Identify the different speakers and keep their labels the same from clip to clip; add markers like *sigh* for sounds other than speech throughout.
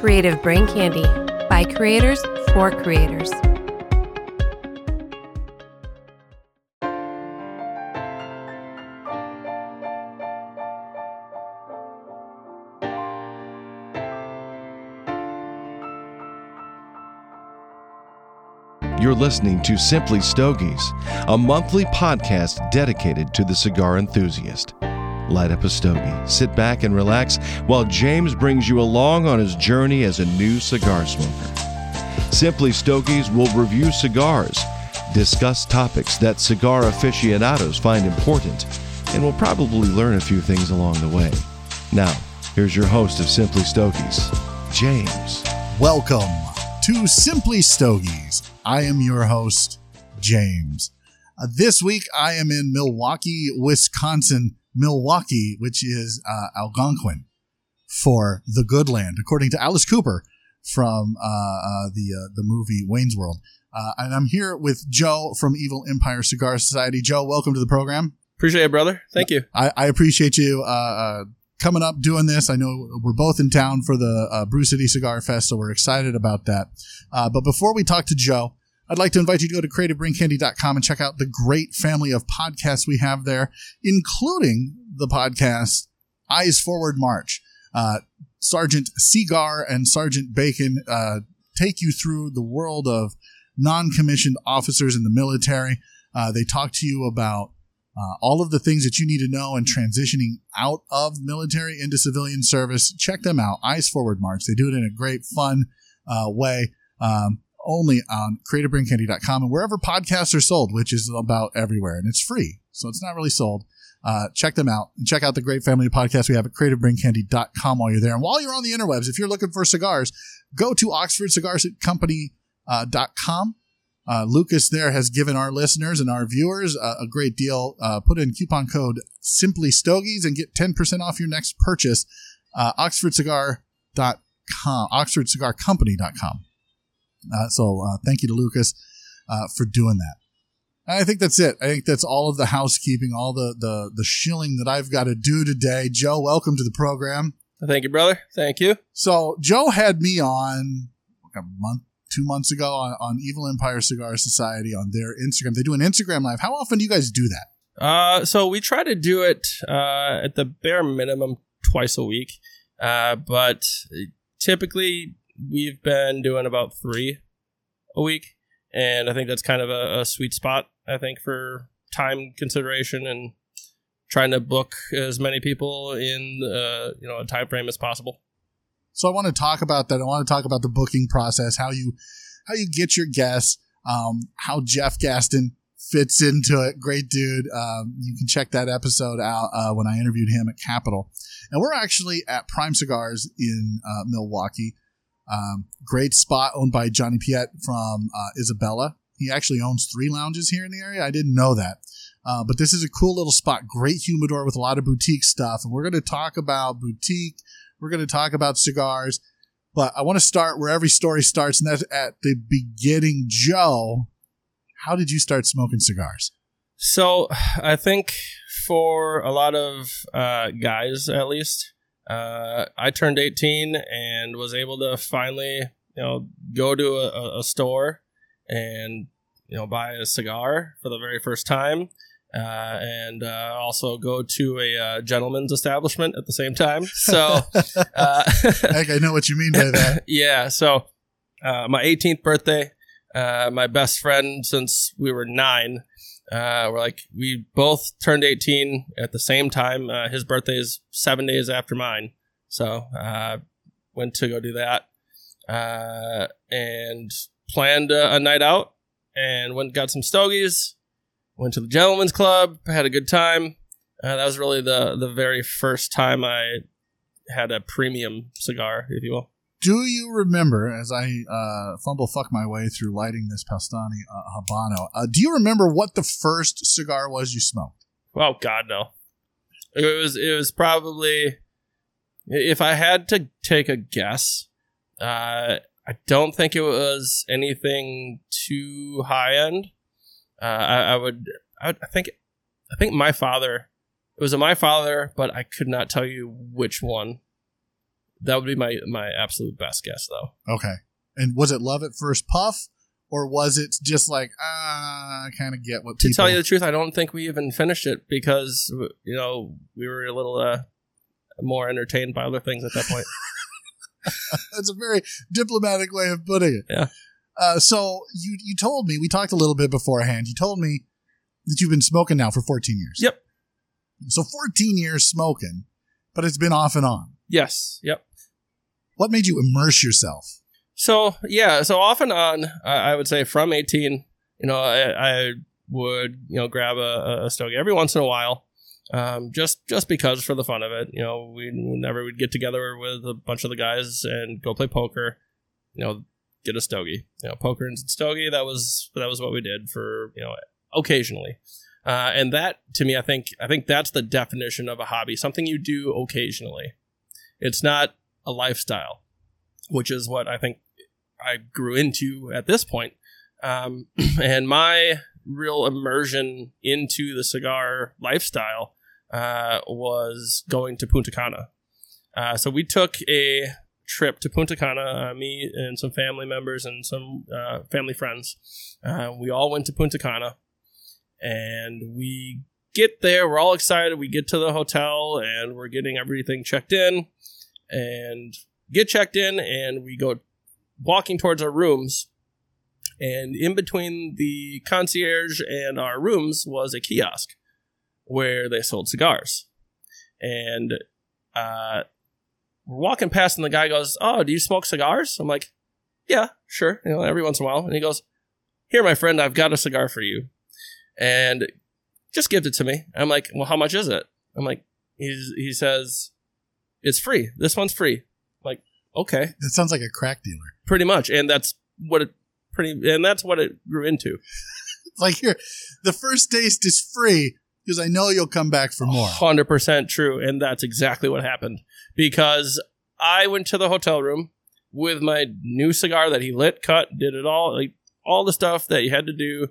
Speaker 1: Creative Brain Candy by creators for creators.
Speaker 2: You're listening to Simply Stogies, a monthly podcast dedicated to the cigar enthusiast. Light up a stogie, sit back and relax while James brings you along on his journey as a new cigar smoker. Simply Stogies will review cigars, discuss topics that cigar aficionados find important, and will probably learn a few things along the way. Now, here's your host of Simply Stogies, James.
Speaker 3: Welcome to Simply Stogies. I am your host, James. Uh, this week I am in Milwaukee, Wisconsin, Milwaukee, which is uh, Algonquin for the good land, according to Alice Cooper from uh, uh, the uh, the movie Wayne's World. Uh, and I'm here with Joe from Evil Empire Cigar Society. Joe, welcome to the program.
Speaker 4: Appreciate it, brother. Thank you.
Speaker 3: I, I appreciate you uh, uh, coming up doing this. I know we're both in town for the uh, Brew City Cigar Fest, so we're excited about that. Uh, but before we talk to Joe, I'd like to invite you to go to creativebraincandy.com and check out the great family of podcasts we have there, including the podcast Eyes Forward March. Uh, Sergeant Seagar and Sergeant Bacon uh, take you through the world of non commissioned officers in the military. Uh, they talk to you about uh, all of the things that you need to know and transitioning out of military into civilian service. Check them out. Eyes Forward March. They do it in a great, fun uh, way. Um, only on creativebraincandy.com and wherever podcasts are sold, which is about everywhere. And it's free. So it's not really sold. Uh, check them out and check out the great family of podcasts we have at creativebraincandy.com while you're there. And while you're on the interwebs, if you're looking for cigars, go to oxfordcigarcompany.com. Uh, Lucas there has given our listeners and our viewers uh, a great deal. Uh, put in coupon code Simply Stogies and get 10% off your next purchase. Uh, OxfordCigar.com, OxfordCigarCompany.com. Uh, so uh, thank you to Lucas uh, for doing that. I think that's it. I think that's all of the housekeeping, all the the the shilling that I've got to do today. Joe, welcome to the program.
Speaker 4: Thank you, brother. Thank you.
Speaker 3: So Joe had me on like a month, two months ago on, on Evil Empire Cigar Society on their Instagram. They do an Instagram live. How often do you guys do that?
Speaker 4: Uh, so we try to do it uh, at the bare minimum twice a week, uh, but typically we've been doing about three a week, and I think that's kind of a, a sweet spot. I think for time consideration and trying to book as many people in uh, you know a time frame as possible.
Speaker 3: So I want to talk about that. I want to talk about the booking process, how you how you get your guests, um, how Jeff Gaston fits into it. Great dude. Um, you can check that episode out uh, when I interviewed him at Capitol. And we're actually at Prime Cigars in uh, Milwaukee. Um, great spot owned by Johnny Piet from uh, Isabella. He actually owns three lounges here in the area. I didn't know that. Uh, but this is a cool little spot. Great humidor with a lot of boutique stuff. And we're going to talk about boutique. We're going to talk about cigars. But I want to start where every story starts, and that's at the beginning. Joe, how did you start smoking cigars?
Speaker 4: So I think for a lot of uh, guys, at least, uh, I turned 18 and was able to finally, you know, go to a, a store and you know buy a cigar for the very first time. Uh, and uh, also go to a uh, gentleman's establishment at the same time. So, *laughs* uh, *laughs*
Speaker 3: I I know what you mean by that. *laughs*
Speaker 4: yeah. So, uh, my 18th birthday, uh, my best friend since we were nine, Uh, we're like we both turned 18 at the same time. Uh, his birthday is seven days after mine, so uh, went to go do that, and planned a, a night out, and went and got some stogies went to the gentleman's club had a good time. Uh, that was really the the very first time i had a premium cigar if you will
Speaker 3: Do you remember, as I uh, fumble fuck my way through lighting this Pastani uh, Habano, uh, do you remember what the first cigar was you smoked?
Speaker 4: oh god no it was it was probably if i had to take a guess uh i don't think it was anything too high end uh, I, I would, I would, I think, I think my father. It was a my father, but I could not tell you which one. That would be my my absolute best guess, though.
Speaker 3: Okay. And was it love at first puff, or was it just like ah, I kind of get what
Speaker 4: To tell you the truth, I don't think we even finished it because you know we were a little uh, more entertained by other things at that point. *laughs* *laughs*
Speaker 3: That's a very diplomatic way of putting it.
Speaker 4: Yeah.
Speaker 3: Uh, so you you told me we talked a little bit beforehand. You told me that you've been smoking now for 14 years.
Speaker 4: Yep.
Speaker 3: So 14 years smoking, but it's been off and on.
Speaker 4: yes. Yep.
Speaker 3: What made you immerse yourself?
Speaker 4: So yeah, so off and on, I I would say from 18, you know, I, I would you know grab a, a stogie every once in a while, um, just just because for the fun of it. You know, we whenever we'd get together with a bunch of the guys and go play poker, you know, get a stogie. You know, poker and stogie. That was that was what we did for you know occasionally. Uh, and that to me, I think I think that's the definition of a hobby. Something you do occasionally. It's not a lifestyle, which is what I think I grew into at this point. Um, *clears throat* and my real immersion into the cigar lifestyle uh, was going to Punta Cana. Uh, so we took a trip to Punta Cana, uh, me and some family members and some uh, family friends. Uh, we all went to Punta Cana, and we get there. We're all excited. We get to the hotel, and we're getting everything checked in, and get checked in, and we go walking towards our rooms. And in between the concierge and our rooms was a kiosk where they sold cigars. And uh, we're walking past, and the guy goes, "Oh, do you smoke cigars?" I'm like, "Yeah, sure, you know, every once in a while." And he goes, "Here, my friend, I've got a cigar for you, and just give it to me." I'm like, "Well, how much is it?" I'm like, "He's he says it's free. This one's free." Like, okay,
Speaker 3: That sounds like a crack dealer.
Speaker 4: pretty much, and that's what it pretty, and that's what it grew into. *laughs*
Speaker 3: Like here, the first taste is free because I know you'll come back for more.
Speaker 4: Hundred percent true, and that's exactly what happened. Because I went to the hotel room with my new cigar that he lit, cut, did it all, like all the stuff that you had to do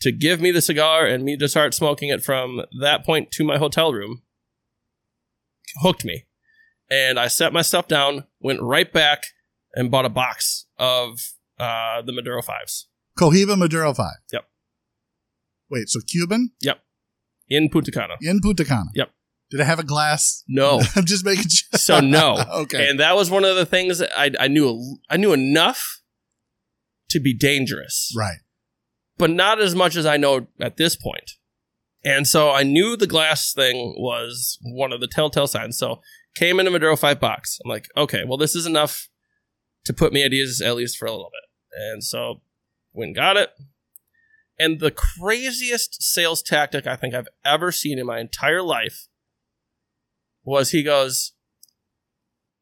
Speaker 4: to give me the cigar and me to start smoking it from that point to my hotel room. Hooked me, and I set my stuff down, went right back, and bought a box of uh, the Maduro fives
Speaker 3: Cohiba Maduro 5.
Speaker 4: Yep.
Speaker 3: Wait, so Cuban Yep.
Speaker 4: in Punta Cana.
Speaker 3: in Punta Cana?
Speaker 4: Yep.
Speaker 3: Did it have a glass?
Speaker 4: No, *laughs*
Speaker 3: I'm just making sure.
Speaker 4: So no. *laughs*
Speaker 3: okay.
Speaker 4: And that was one of the things that I, I knew. I knew enough to be dangerous,
Speaker 3: right.
Speaker 4: but not as much as I know at this point. And so I knew the glass thing was one of the telltale signs. So came in a Maduro five box. I'm like, okay, well, this is enough to put me at ease at least for a little bit. And so went and got it. And the craziest sales tactic I think I've ever seen in my entire life was he goes,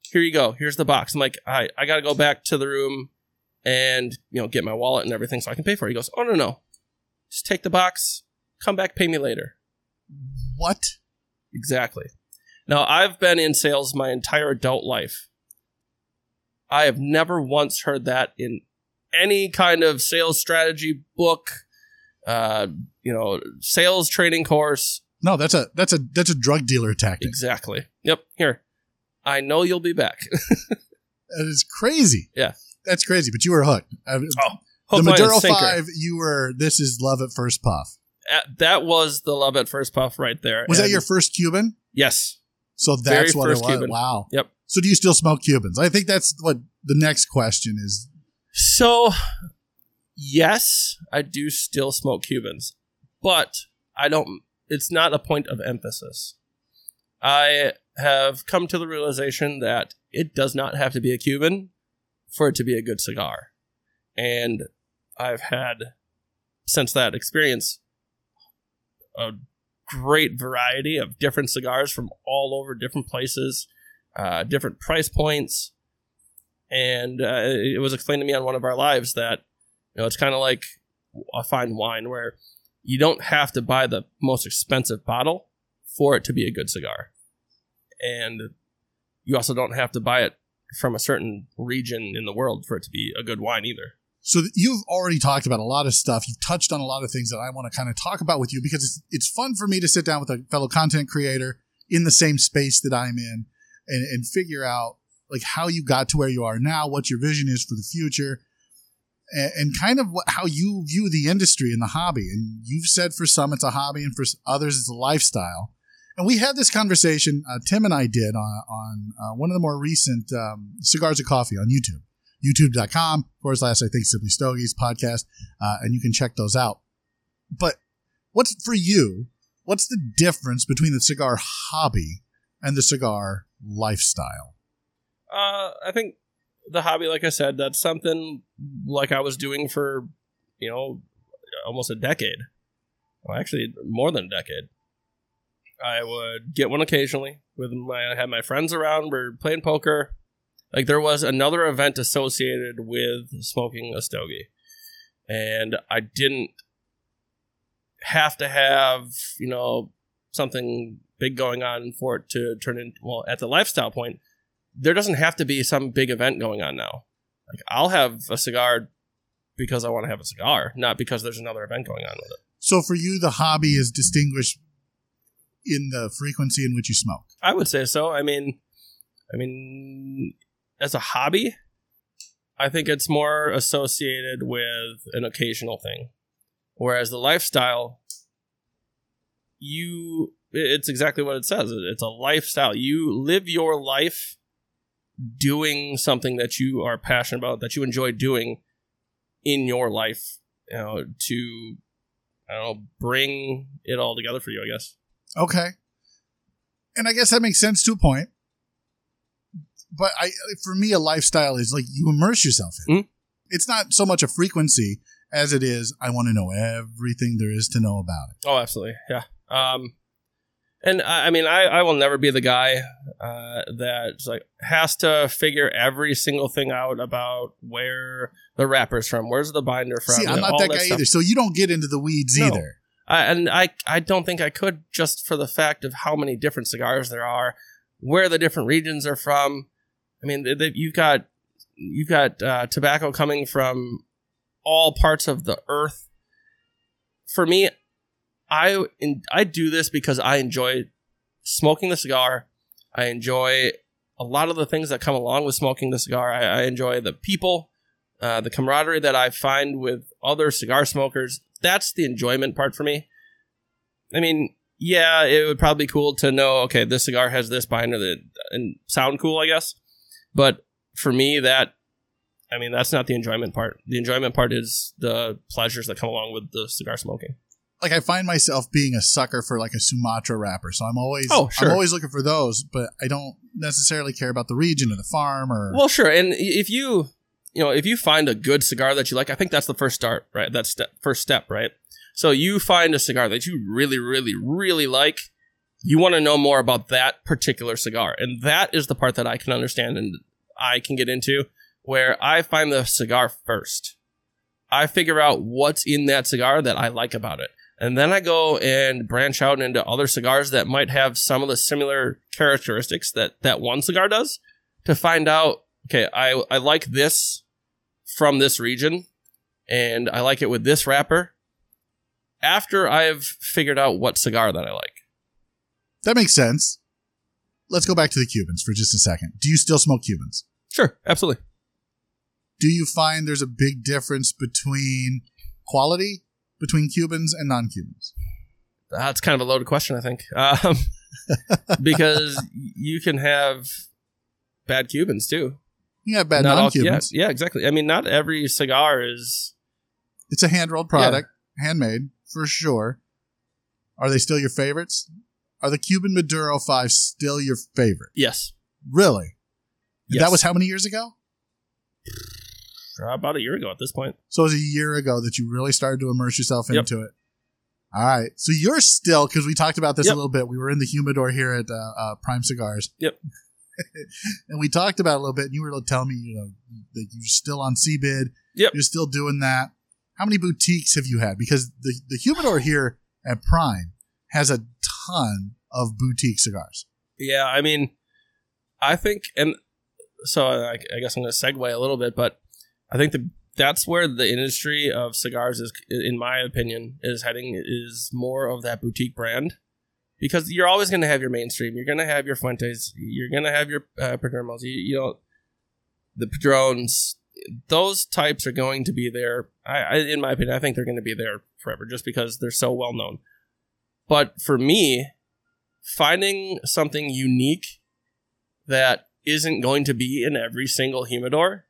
Speaker 4: Here you go. Here's the box. I'm like, I, I got to go back to the room and, you know, get my wallet and everything so I can pay for it. He goes, Oh, no, no. Just take the box, come back, pay me later.
Speaker 3: What?
Speaker 4: Exactly. Now, I've been in sales my entire adult life. I have never once heard that in any kind of sales strategy book, uh, you know, sales training course.
Speaker 3: No, that's a that's a that's a drug dealer tactic.
Speaker 4: Exactly. Yep. Here. I know you'll be back. *laughs*
Speaker 3: That is crazy.
Speaker 4: Yeah.
Speaker 3: That's crazy. But you were hooked.
Speaker 4: Oh,
Speaker 3: the
Speaker 4: Hook,
Speaker 3: Maduro. Five. You were. This is love at first puff.
Speaker 4: Uh, that was the love at first puff right there.
Speaker 3: Was that your first Cuban?
Speaker 4: Yes.
Speaker 3: So that's
Speaker 4: Very
Speaker 3: what it was.
Speaker 4: Cuban.
Speaker 3: Wow.
Speaker 4: Yep.
Speaker 3: So do you still smoke Cubans? I think that's what the next question is.
Speaker 4: So, yes, I do still smoke Cubans, but I don't. It's not a point of emphasis. I have come to the realization that it does not have to be a Cuban for it to be a good cigar, and I've had since that experience a great variety of different cigars from all over different places, uh, different price points. And uh, it was explained to me on one of our lives that you know it's kind of like a fine wine where you don't have to buy the most expensive bottle for it to be a good cigar. And you also don't have to buy it from a certain region in the world for it to be a good wine either
Speaker 3: So you've already talked about a lot of stuff. You've touched on a lot of things that I want to kind of talk about with you because it's it's fun for me to sit down with a fellow content creator in the same space that I'm in and, and figure out like how you got to where you are now, what your vision is for the future, and, and kind of what, how you view the industry and the hobby. And you've said for some it's a hobby, and for others it's a lifestyle. And we had this conversation, uh, Tim and I did on, on uh, one of the more recent um, Cigars of Coffee on YouTube, youtube.com forward slash, I think, Simply Stogies podcast. Uh, and you can check those out. But what's for you? What's the difference between the cigar hobby and the cigar lifestyle?
Speaker 4: Uh, I think the hobby, like I said, that's something like I was doing for, you know, almost a decade. Well, actually, more than a decade. I would get one occasionally with my I had my friends around. We're playing poker. Like there was another event associated with smoking a stogie, and I didn't have to have you know something big going on for it to turn in. Well, at the lifestyle point, there doesn't have to be some big event going on now. Like I'll have a cigar because I want to have a cigar, not because there's another event going on with it.
Speaker 3: So for you, the hobby is distinguished in the frequency in which you smoke.
Speaker 4: I would say so. I mean, I mean, as a hobby, I think it's more associated with an occasional thing, whereas the lifestyle, you, it's exactly what it says. It's a lifestyle. You live your life doing something that you are passionate about, that you enjoy doing in your life, you know, to, I don't know, bring it all together for you, I guess.
Speaker 3: Okay. And I guess that makes sense to a point. But I, for me, a lifestyle is like you immerse yourself in.
Speaker 4: Mhm.
Speaker 3: It's not so much a frequency as it is. I want to know everything there is to know about it.
Speaker 4: Oh, absolutely. Yeah. Um, and I, I mean, I, I will never be the guy uh, that's like has to figure every single thing out about where the wrapper's from, where's the binder from.
Speaker 3: See, I'm not
Speaker 4: all
Speaker 3: that guy
Speaker 4: stuff.
Speaker 3: either. So you don't get into the weeds
Speaker 4: No.
Speaker 3: either.
Speaker 4: I, and I, I don't think I could just for the fact of how many different cigars there are, where the different regions are from. I mean, you've got you've got uh, tobacco coming from all parts of the earth. For me, I in, I do this because I enjoy smoking the cigar. I enjoy a lot of the things that come along with smoking the cigar. I, I enjoy the people, uh, the camaraderie that I find with other cigar smokers. That's the enjoyment part for me. I mean, yeah, it would probably be cool to know, okay, this cigar has this binder that and sound cool, I guess. But for me, that I mean, that's not the enjoyment part. The enjoyment part is the pleasures that come along with the cigar smoking.
Speaker 3: Like I find myself being a sucker for like a Sumatra wrapper. So I'm always,
Speaker 4: Oh, sure.
Speaker 3: I'm always looking for those, but I don't necessarily care about the region or the farm or.
Speaker 4: Well, sure. And if you, you know, if you find a good cigar that you like, I think that's the first start, right? That's step, first step, right? So you find a cigar that you really, really, really like. You want to know more about that particular cigar, and that is the part that I can understand and I can get into, where I find the cigar first. I figure out what's in that cigar that I like about it. And then I go and branch out into other cigars that might have some of the similar characteristics that that one cigar does to find out, okay, I, I like this from this region and I like it with this wrapper after I've figured out what cigar that I like.
Speaker 3: That makes sense. Let's go back to the Cubans for just a second. Do you still smoke Cubans?
Speaker 4: Sure, absolutely.
Speaker 3: Do you find there's a big difference between quality between Cubans and non Cubans?
Speaker 4: That's kind of a loaded question, I think. Um, *laughs* because you can have bad Cubans too.
Speaker 3: Yeah, bad non Cubans.
Speaker 4: Yeah, yeah, exactly. I mean, not every cigar is.
Speaker 3: It's a hand rolled product, handmade for sure. Are they still your favorites? Are the Cuban Maduro 5 still your favorite?
Speaker 4: Yes.
Speaker 3: Really?
Speaker 4: Yes.
Speaker 3: That was how many years ago?
Speaker 4: about a year ago at this point.
Speaker 3: So it was a year ago that you really started to immerse yourself
Speaker 4: Yep.
Speaker 3: into it. All right. So you're still, because we talked about this
Speaker 4: Yep.
Speaker 3: a little bit. We were in the humidor here at uh, uh, Prime Cigars.
Speaker 4: Yep. *laughs*
Speaker 3: and we talked about it a little bit. And you were telling me, you know, that you're still on CBID.
Speaker 4: Yep.
Speaker 3: You're still doing that. How many boutiques have you had? Because the, the humidor here at Prime has a ton of boutique cigars.
Speaker 4: Yeah, I mean, I think, and so I, I guess I'm going to segue a little bit, but I think the that's where the industry of cigars is, in my opinion, is heading is more of that boutique brand because you're always going to have your mainstream. You're going to have your Fuentes. You're going to have your uh. You, you know, the Padrones. Those types are going to be there. I, I, in my opinion, I think they're going to be there forever, just because they're so well known. But for me, finding something unique that isn't going to be in every single humidor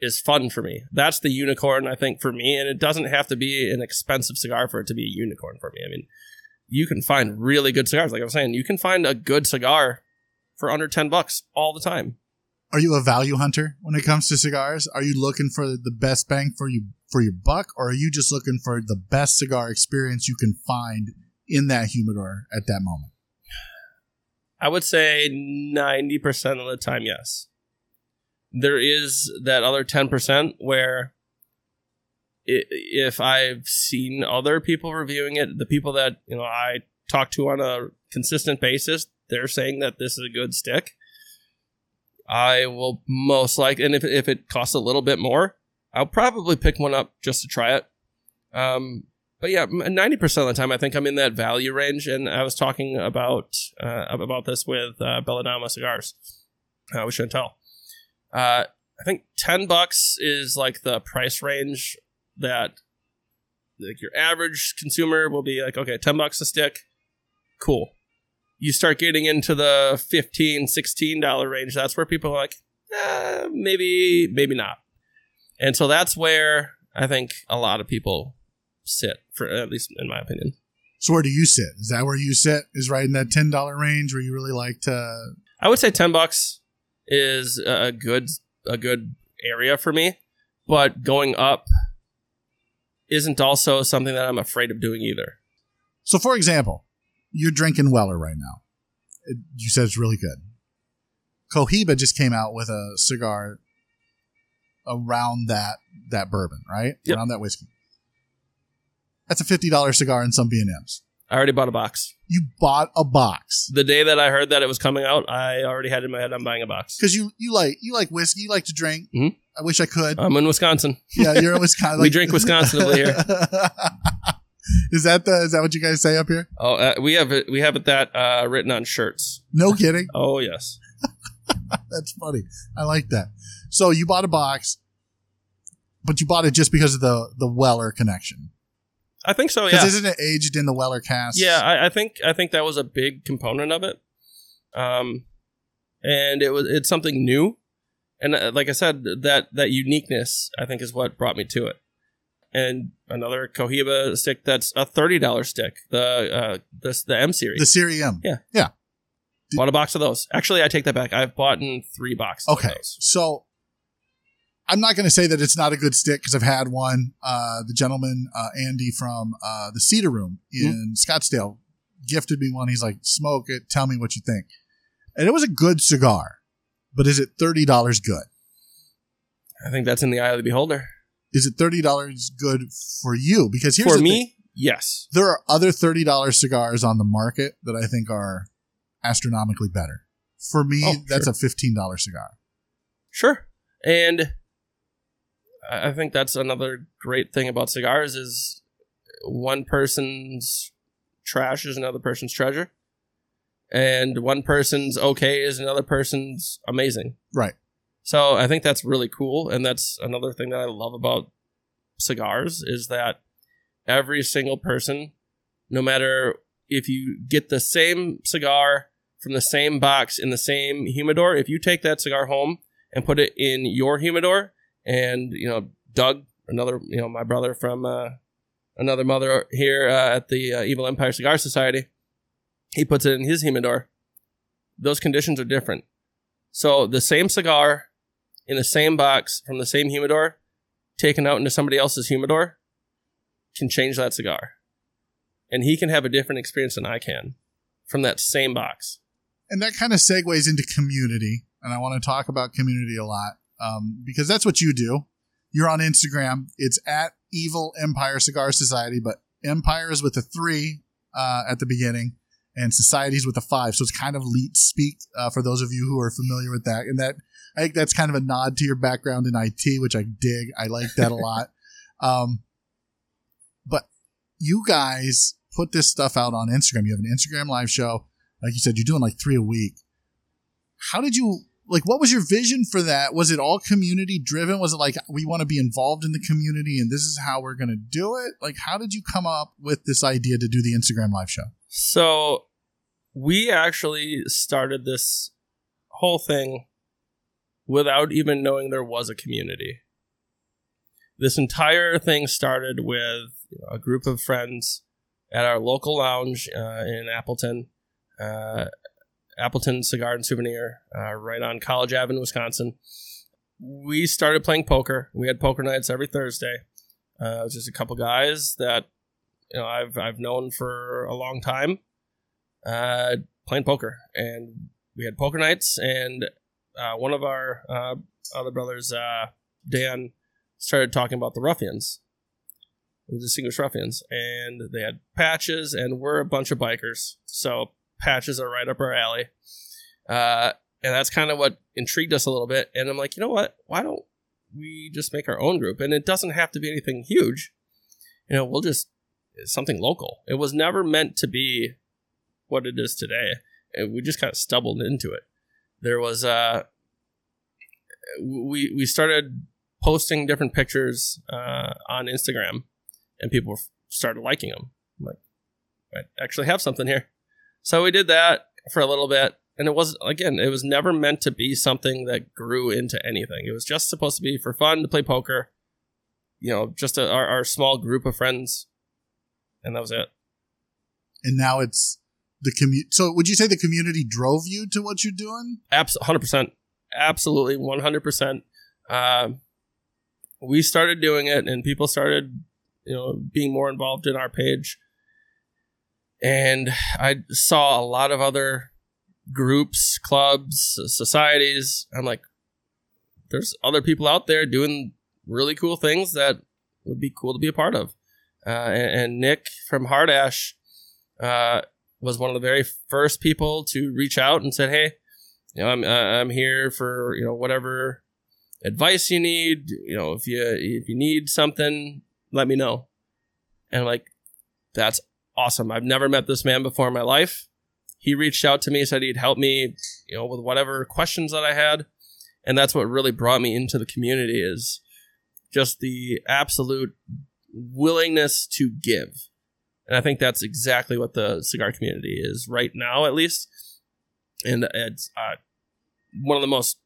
Speaker 4: is fun for me. That's the unicorn, I think, for me. And it doesn't have to be an expensive cigar for it to be a unicorn for me. I mean, you can find really good cigars. Like I was saying, you can find a good cigar for under 10 bucks all the time.
Speaker 3: Are you a value hunter when it comes to cigars? Are you looking for the best bang for you for your buck, or are you just looking for the best cigar experience you can find in that humidor at that moment?
Speaker 4: I would say 90% of the time, yes. There is that other 10% where if I've seen other people reviewing it, the people that, you know, I talk to on a consistent basis, they're saying that this is a good stick. I will most like, and if, if it costs a little bit more, I'll probably pick one up just to try it. Um, but yeah, ninety percent of the time, I think I'm in that value range. And I was talking about uh, about this with uh, Belladama cigars uh, with Chantel. Uh, I think ten bucks is like the price range that like your average consumer will be like, okay, ten bucks a stick, cool. You start getting into the 15 16 dollar range. That's where people are like, eh, maybe, maybe not. And so that's where I think a lot of people sit for at least in my opinion.
Speaker 3: So where do you sit? Is that where you sit? Is right in that ten dollar range where you really like to?
Speaker 4: I would say ten bucks is a good a good area for me, but going up isn't also something that I'm afraid of doing either.
Speaker 3: So, for example, you're drinking Weller right now. It, you said it's really good. Cohiba just came out with a cigar around that that bourbon, right?
Speaker 4: Yep.
Speaker 3: Around that whiskey. That's a fifty dollars cigar in some B and M's.
Speaker 4: I already bought a box.
Speaker 3: You bought a box
Speaker 4: The day that I heard that it was coming out, I already had in my head I'm buying a box.
Speaker 3: because you you like you like whiskey. You like to drink.
Speaker 4: Mhm.
Speaker 3: I wish I could.
Speaker 4: I'm in Wisconsin.
Speaker 3: yeah, you're always kind of
Speaker 4: We
Speaker 3: like
Speaker 4: drink Wisconsin over here. *laughs*
Speaker 3: is that the is that what you guys say up here?
Speaker 4: Oh, uh, we have it. We have it that uh, written on shirts.
Speaker 3: No kidding.
Speaker 4: Oh yes. *laughs*
Speaker 3: That's funny. I like that. So you bought a box, but you bought it just because of the the Weller connection.
Speaker 4: I think so. Yeah.
Speaker 3: Because isn't it aged in the Weller cast?
Speaker 4: Yeah, I, I think I think that was a big component of it. Um, and it was it's something new, and uh, like I said, that that uniqueness I think is what brought me to it. And another Cohiba stick that's a thirty dollar stick, the uh this the M series.
Speaker 3: the Serie M. Yeah, yeah.
Speaker 4: Bought a box of those. Actually, I take that back. I've bought in three boxes.
Speaker 3: Okay,
Speaker 4: of those.
Speaker 3: so I'm not going to say that it's not a good stick because I've had one. Uh, the gentleman uh, Andy from uh, the Cedar Room in Scottsdale gifted me one. He's like, "Smoke it. Tell me what you think." And it was a good cigar, but is it thirty dollars good?
Speaker 4: I think that's in the eye of the beholder.
Speaker 3: Is it thirty dollars good for you? Because here's
Speaker 4: For me,
Speaker 3: thing.
Speaker 4: yes.
Speaker 3: there are other thirty dollars cigars on the market that I think are astronomically better. For me,
Speaker 4: Oh,
Speaker 3: that's
Speaker 4: sure.
Speaker 3: a fifteen dollar cigar.
Speaker 4: Sure. And I think that's another great thing about cigars is one person's trash is another person's treasure. And one person's okay is another person's amazing.
Speaker 3: Right.
Speaker 4: So I think that's really cool. And that's another thing that I love about cigars is that every single person, no matter if you get the same cigar from the same box in the same humidor, if you take that cigar home and put it in your humidor, and you know Doug, another you know my brother from uh, another mother here uh, at the uh, Evil Empire Cigar Society, he puts it in his humidor. Those conditions are different. So the same cigar in the same box from the same humidor, taken out into somebody else's humidor, can change that cigar, and he can have a different experience than I can from that same box.
Speaker 3: and that kind of segues into community and i want to talk about community a lot um, because that's what you do you're on instagram it's at evil empire cigar society but empire is with a three uh, at the beginning and societies with a five so it's kind of leet speak uh, for those of you who are familiar with that and that i think that's kind of a nod to your background in it which i dig i like that a lot *laughs* um, but you guys put this stuff out on Instagram. You have an Instagram live show. Like you said, you're doing like three a week. How did you like what was your vision for that? Was it all community driven? Was it like we want to be involved in the community and this is how we're going to do it? Like how did you come up with this idea to do the Instagram live show?
Speaker 4: So we actually started this whole thing without even knowing there was a community. This entire thing started with a group of friends at our local lounge uh, in Appleton, uh, Appleton Cigar and Souvenir, uh, right on College Avenue, Wisconsin. We started playing poker. We had poker nights every Thursday. Uh, it was just a couple guys that you know I've I've known for a long time, uh, playing poker, and we had poker nights. And uh, one of our uh, other brothers, uh, Dan, started talking about the ruffians, the distinguished ruffians, and they had patches, and we're a bunch of bikers, so patches are right up our alley. Uh, and that's kind of what intrigued us a little bit. And I'm like, you know what? Why don't we just make our own group? And it doesn't have to be anything huge. You know, we'll just something local. It was never meant to be what it is today. And we just kind of stumbled into it. There was uh we we started posting different pictures uh, on Instagram, and people started liking them. I'm like, I actually have something here. So we did that for a little bit, and it was again, it was never meant to be something that grew into anything. It was just supposed to be for fun to play poker. You know, just a, our, our small group of friends, and that was it.
Speaker 3: And now it's the community. So would you say the community drove you to what you're doing?
Speaker 4: Absolutely, hundred percent, absolutely, one hundred percent. Um, we started doing it, and people started, you know, being more involved in our page and I saw a lot of other groups, clubs, societies. I'm like, there's other people out there doing really cool things that would be cool to be a part of. Uh, and, and, Nick from Hardash uh, was one of the very first people to reach out and said, "Hey, you know, I'm uh, I'm here for you know whatever advice you need. You know, if you if you need something, let me know." And I'm like, that's awesome. I've never met this man before in my life. He reached out to me, said he'd help me, you know, with whatever questions that I had. And that's what really brought me into the community is just the absolute willingness to give. And I think that's exactly what the cigar community is right now, at least. And it's uh, one of the most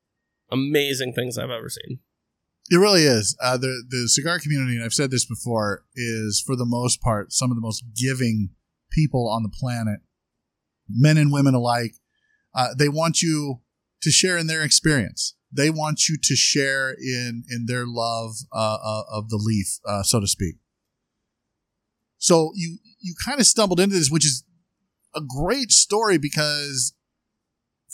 Speaker 4: amazing things I've ever seen.
Speaker 3: It really is. Uh, the the cigar community, and I've said this before, is for the most part some of the most giving people on the planet, men and women alike. Uh, they want you to share in their experience. They want you to share in in their love uh, uh of the leaf, uh, so to speak. So you you kind of stumbled into this, which is a great story because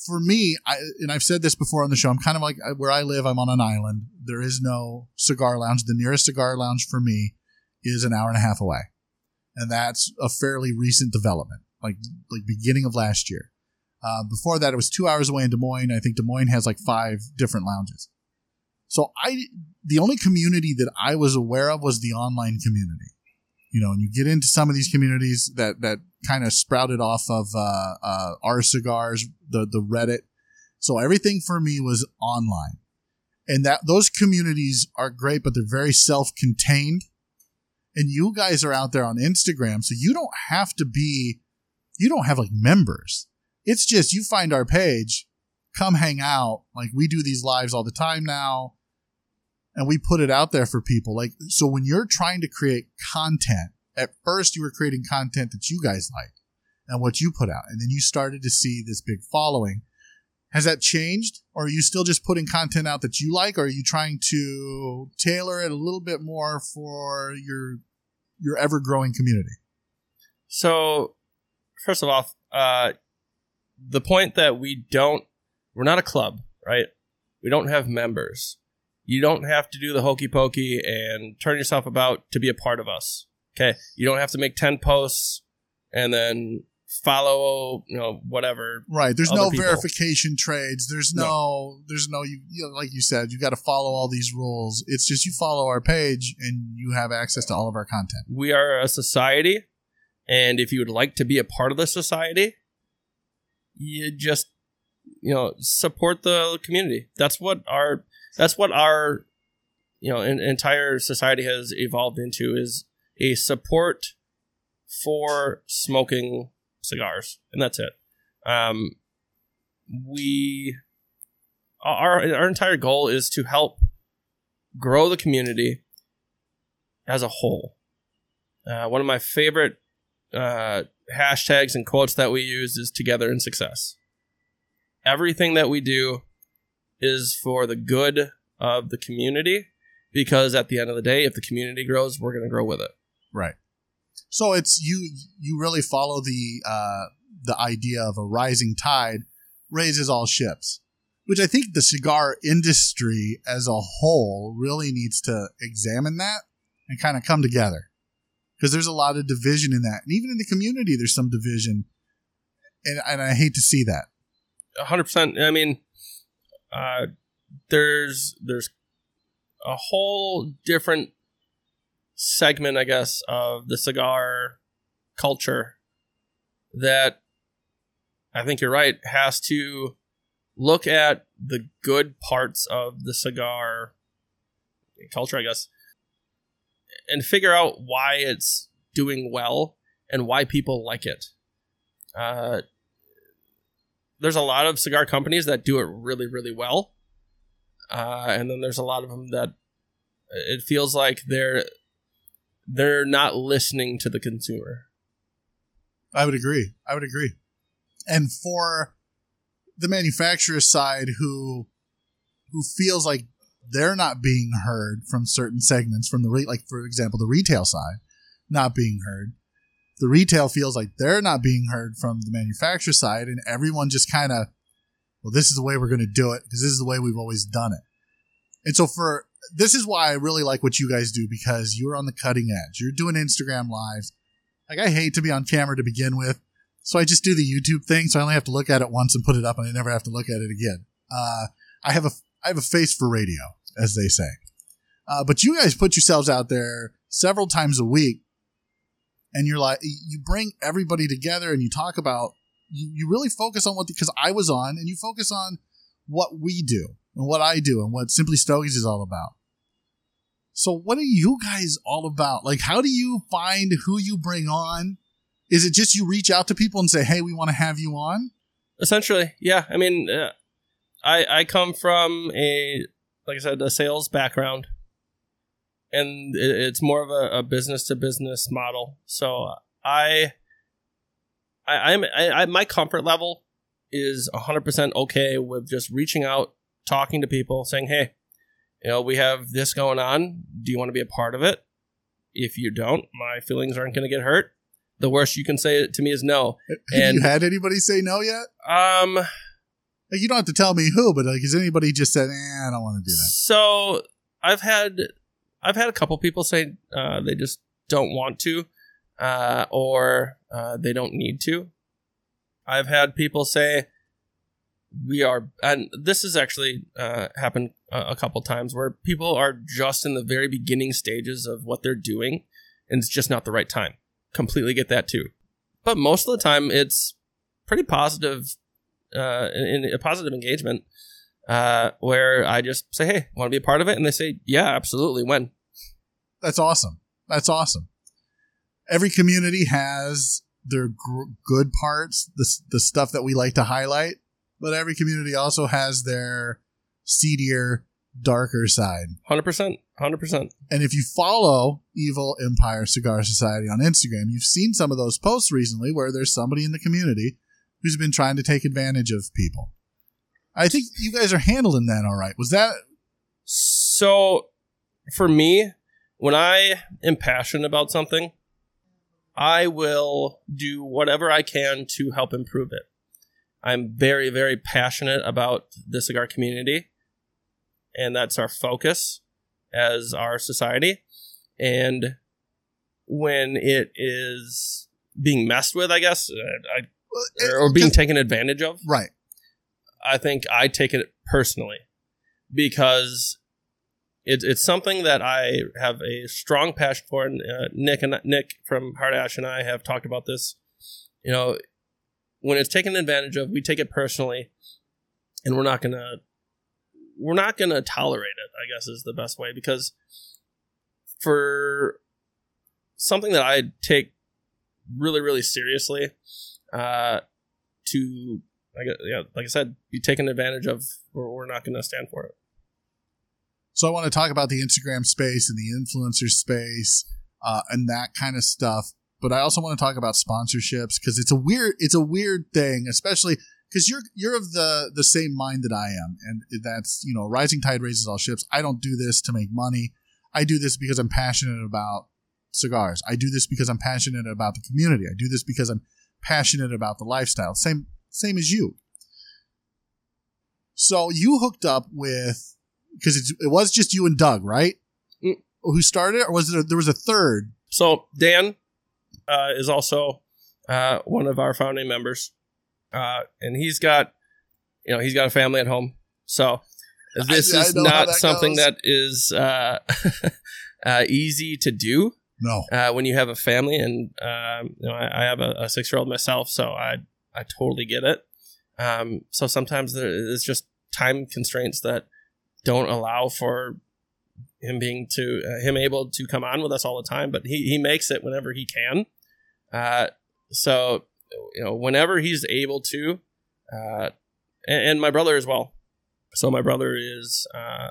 Speaker 3: for me, I, and I've said this before on the show, I'm kind of like where I live, I'm on an island. There is no cigar lounge. The nearest cigar lounge for me is an hour and a half away. And that's a fairly recent development, like like beginning of last year. Uh, before that, it was two hours away in Des Moines. I think Des Moines has like five different lounges. So I, the only community that I was aware of was the online community you know, and you get into some of these communities that that kind of sprouted off of uh, uh, r/cigars, the the Reddit. So everything for me was online, and that those communities are great, but they're very self-contained. And you guys are out there on Instagram, so you don't have to be, you don't have like members. It's just you find our page, come hang out. Like we do these lives all the time now and we put it out there for people. Like, so when you're trying to create content, at first you were creating content that you guys like and what you put out, and then you started to see this big following. Has that changed, or are you still just putting content out that you like, or are you trying to tailor it a little bit more for your your ever growing community?
Speaker 4: So, first of all, uh, the point that we don't, we're not a club, right? We don't have members you don't have to do the hokey pokey and turn yourself about to be a part of us. Okay. You don't have to make 10 posts and then follow, you know, whatever.
Speaker 3: Right. There's no people. verification trades. There's no, no. there's no, you, you know, like you said, you got to follow all these rules. It's just you follow our page and you have access to all of our content.
Speaker 4: We are a society And if you would like to be a part of the society, you just you know support the community. That's what our that's what our you know an, entire society has evolved into is a support for smoking cigars, and that's it. Um, we our our entire goal is to help grow the community as a whole. Uh, one of my favorite uh, hashtags and quotes that we use is "Together in Success." Everything that we do is for the good of the community because at the end of the day, if the community grows, we're going to grow with it.
Speaker 3: Right. So it's you. You really follow the uh, the idea of a rising tide raises all ships, which I think the cigar industry as a whole really needs to examine that and kind of come together because there's a lot of division in that, and even in the community, there's some division, and and I hate to see that.
Speaker 4: hundred percent. I mean, uh, there's there's a whole different segment, I guess, of the cigar culture that I think you're right has to look at the good parts of the cigar culture, I guess, and figure out why it's doing well and why people like it. Uh, there's a lot of cigar companies that do it really, really well, uh, and then there's a lot of them that it feels like they're they're not listening to the consumer.
Speaker 3: I would agree. I would agree. And for the manufacturer side who who feels like they're not being heard from certain segments from the re- like for example the retail side not being heard the retail feels like they're not being heard from the manufacturer side and everyone just kind of well this is the way we're going to do it because this is the way we've always done it and so for this is why I really like what you guys do because you're on the cutting edge. You're doing Instagram lives. Like I hate to be on camera to begin with, so I just do the YouTube thing. So I only have to look at it once and put it up, and I never have to look at it again. Uh, I have a I have a face for radio, as they say. Uh, but you guys put yourselves out there several times a week, and you're like you bring everybody together and you talk about you, you really focus on what because I was on and you focus on what we do and what I do and what Simply Stogies is all about. So, what are you guys all about? Like, how do you find who you bring on? Is it just you reach out to people and say, "Hey, we want to have you on"?
Speaker 4: Essentially, yeah. I mean, uh, I I come from a like I said a sales background, and it's more of a, a business to business model. So I, I I'm I, I my comfort level is 100% okay with just reaching out, talking to people, saying, "Hey, you know, we have this going on. Do you want to be a part of it? If you don't, my feelings aren't going to get hurt. The worst you can say to me is no. *laughs*
Speaker 3: Have
Speaker 4: And-
Speaker 3: you had anybody say no yet?
Speaker 4: Um,
Speaker 3: Like, you don't have to tell me who, but like, has anybody just said, "Eh, I don't want to do that"?
Speaker 4: so I've had I've had a couple people say uh, they just don't want to, uh, or uh, they don't need to. I've had people say we are, and this has actually uh, happened a, couple times where people are just in the very beginning stages of what they're doing, and it's just not the right time. Completely get that too, but most of the time it's pretty positive, uh, in, in a positive engagement uh, where I just say, "Hey, want to be a part of it?" And they say, "Yeah, absolutely." When?
Speaker 3: That's awesome. That's awesome. Every community has their gr- good parts, the the stuff that we like to highlight, but every community also has their seedier, darker side.
Speaker 4: Hundred percent, hundred percent.
Speaker 3: And if you follow Evil Empire Cigar Society on Instagram, you've seen some of those posts recently where there's somebody in the community who's been trying to take advantage of people. I think you guys are handling that all right. Was that
Speaker 4: So, for me, when I am passionate about something, I will do whatever I can to help improve it. I'm very, very passionate about the cigar community, and that's our focus as our society. And when it is being messed with, I guess, uh, I, or being taken advantage of,
Speaker 3: right?
Speaker 4: I think I take it personally because it's it's something that I have a strong passion for, and uh, Nick and Nick from Hard Ash and I have talked about this. You know, when it's taken advantage of, we take it personally, and we're not gonna we're not gonna tolerate it. I guess is the best way because for something that I take really really seriously, uh, to like yeah, like I said, be taken advantage of, we're, we're not gonna stand for it.
Speaker 3: So I want to talk about the Instagram space and the influencer space uh, and that kind of stuff. But I also want to talk about sponsorships because it's a weird it's a weird thing, especially because you're you're of the the same mind that I am, and that's you know rising tide raises all ships. I don't do this to make money. I do this because I'm passionate about cigars. I do this because I'm passionate about the community. I do this because I'm passionate about the lifestyle. Same same as you. So you hooked up with because it was just you and Doug, right?
Speaker 4: Mm.
Speaker 3: Who started it, or was it? A, there was a third.
Speaker 4: So Dan uh, is also uh, one of our founding members, uh, and he's got, you know, he's got a family at home. So this
Speaker 3: I- I
Speaker 4: is
Speaker 3: how
Speaker 4: not
Speaker 3: that
Speaker 4: something
Speaker 3: goes.
Speaker 4: that is uh, *laughs* uh, easy to do
Speaker 3: No,
Speaker 4: uh, when you have a family. And um, you know, I, I have a, a six year old myself, so I I totally get it. Um, so sometimes there is just time constraints that don't allow for him being to uh, him able to come on with us all the time, but he he makes it whenever he can. Uh, so you know, whenever he's able to, uh, and, and my brother as well. So my brother is uh,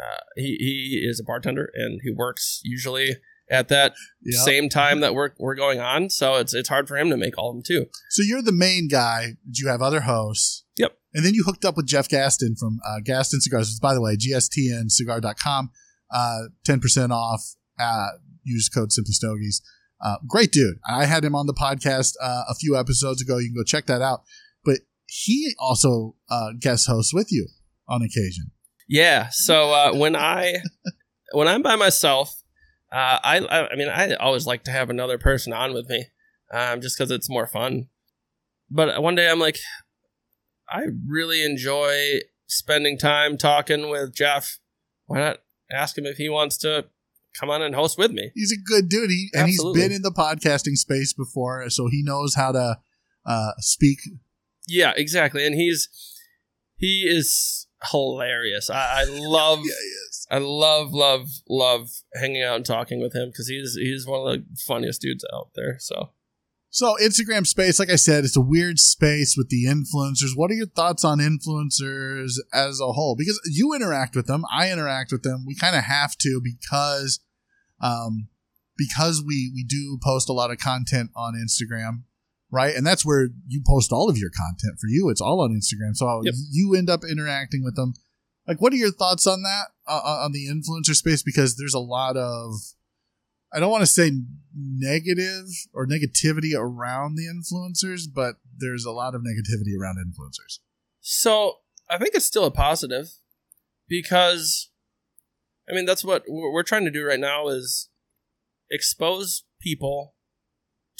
Speaker 4: uh, he he is a bartender and he works usually at that
Speaker 3: yeah.
Speaker 4: same time that we're we're going on. So it's it's hard for him to make all of them too.
Speaker 3: So you're the main guy. Do You have other hosts.
Speaker 4: Yep.
Speaker 3: And then you hooked up with Jeff Gaston from uh, Gaston Cigars. By the way, gstncigar.com, uh, 10% off. Uh, use code Simply Stogies. Uh, great dude. I had him on the podcast uh, a few episodes ago. You can go check that out. But he also uh, guest hosts with you on occasion.
Speaker 4: Yeah. So uh, when I *laughs* when I'm by myself, uh, I, I I mean I always like to have another person on with me, um, just because it's more fun. But one day I'm like, I really enjoy spending time talking with Jeff. Why not ask him if he wants to come on and host with me?
Speaker 3: He's a good dude. He, and he's been in the podcasting space before, so he knows how to uh, speak.
Speaker 4: Yeah, exactly. And he's he is hilarious. I, I *laughs* love
Speaker 3: yes.
Speaker 4: I love, love, love hanging out and talking with him because he's he's one of the funniest dudes out there. So
Speaker 3: So Instagram space, like I said, it's a weird space with the influencers. What are your thoughts on influencers as a whole? Because you interact with them, I interact with them. We kind of have to because, um, because we we do post a lot of content on Instagram, right? And that's where you post all of your content. For you, it's all on Instagram. So
Speaker 4: Yep.
Speaker 3: you end up interacting with them. Like, what are your thoughts on that uh, on the influencer space? Because there's a lot of I don't want to say negative or negativity around the influencers, but there's a lot of negativity around influencers.
Speaker 4: so I think it's still a positive because I mean that's what we're trying to do right now is expose people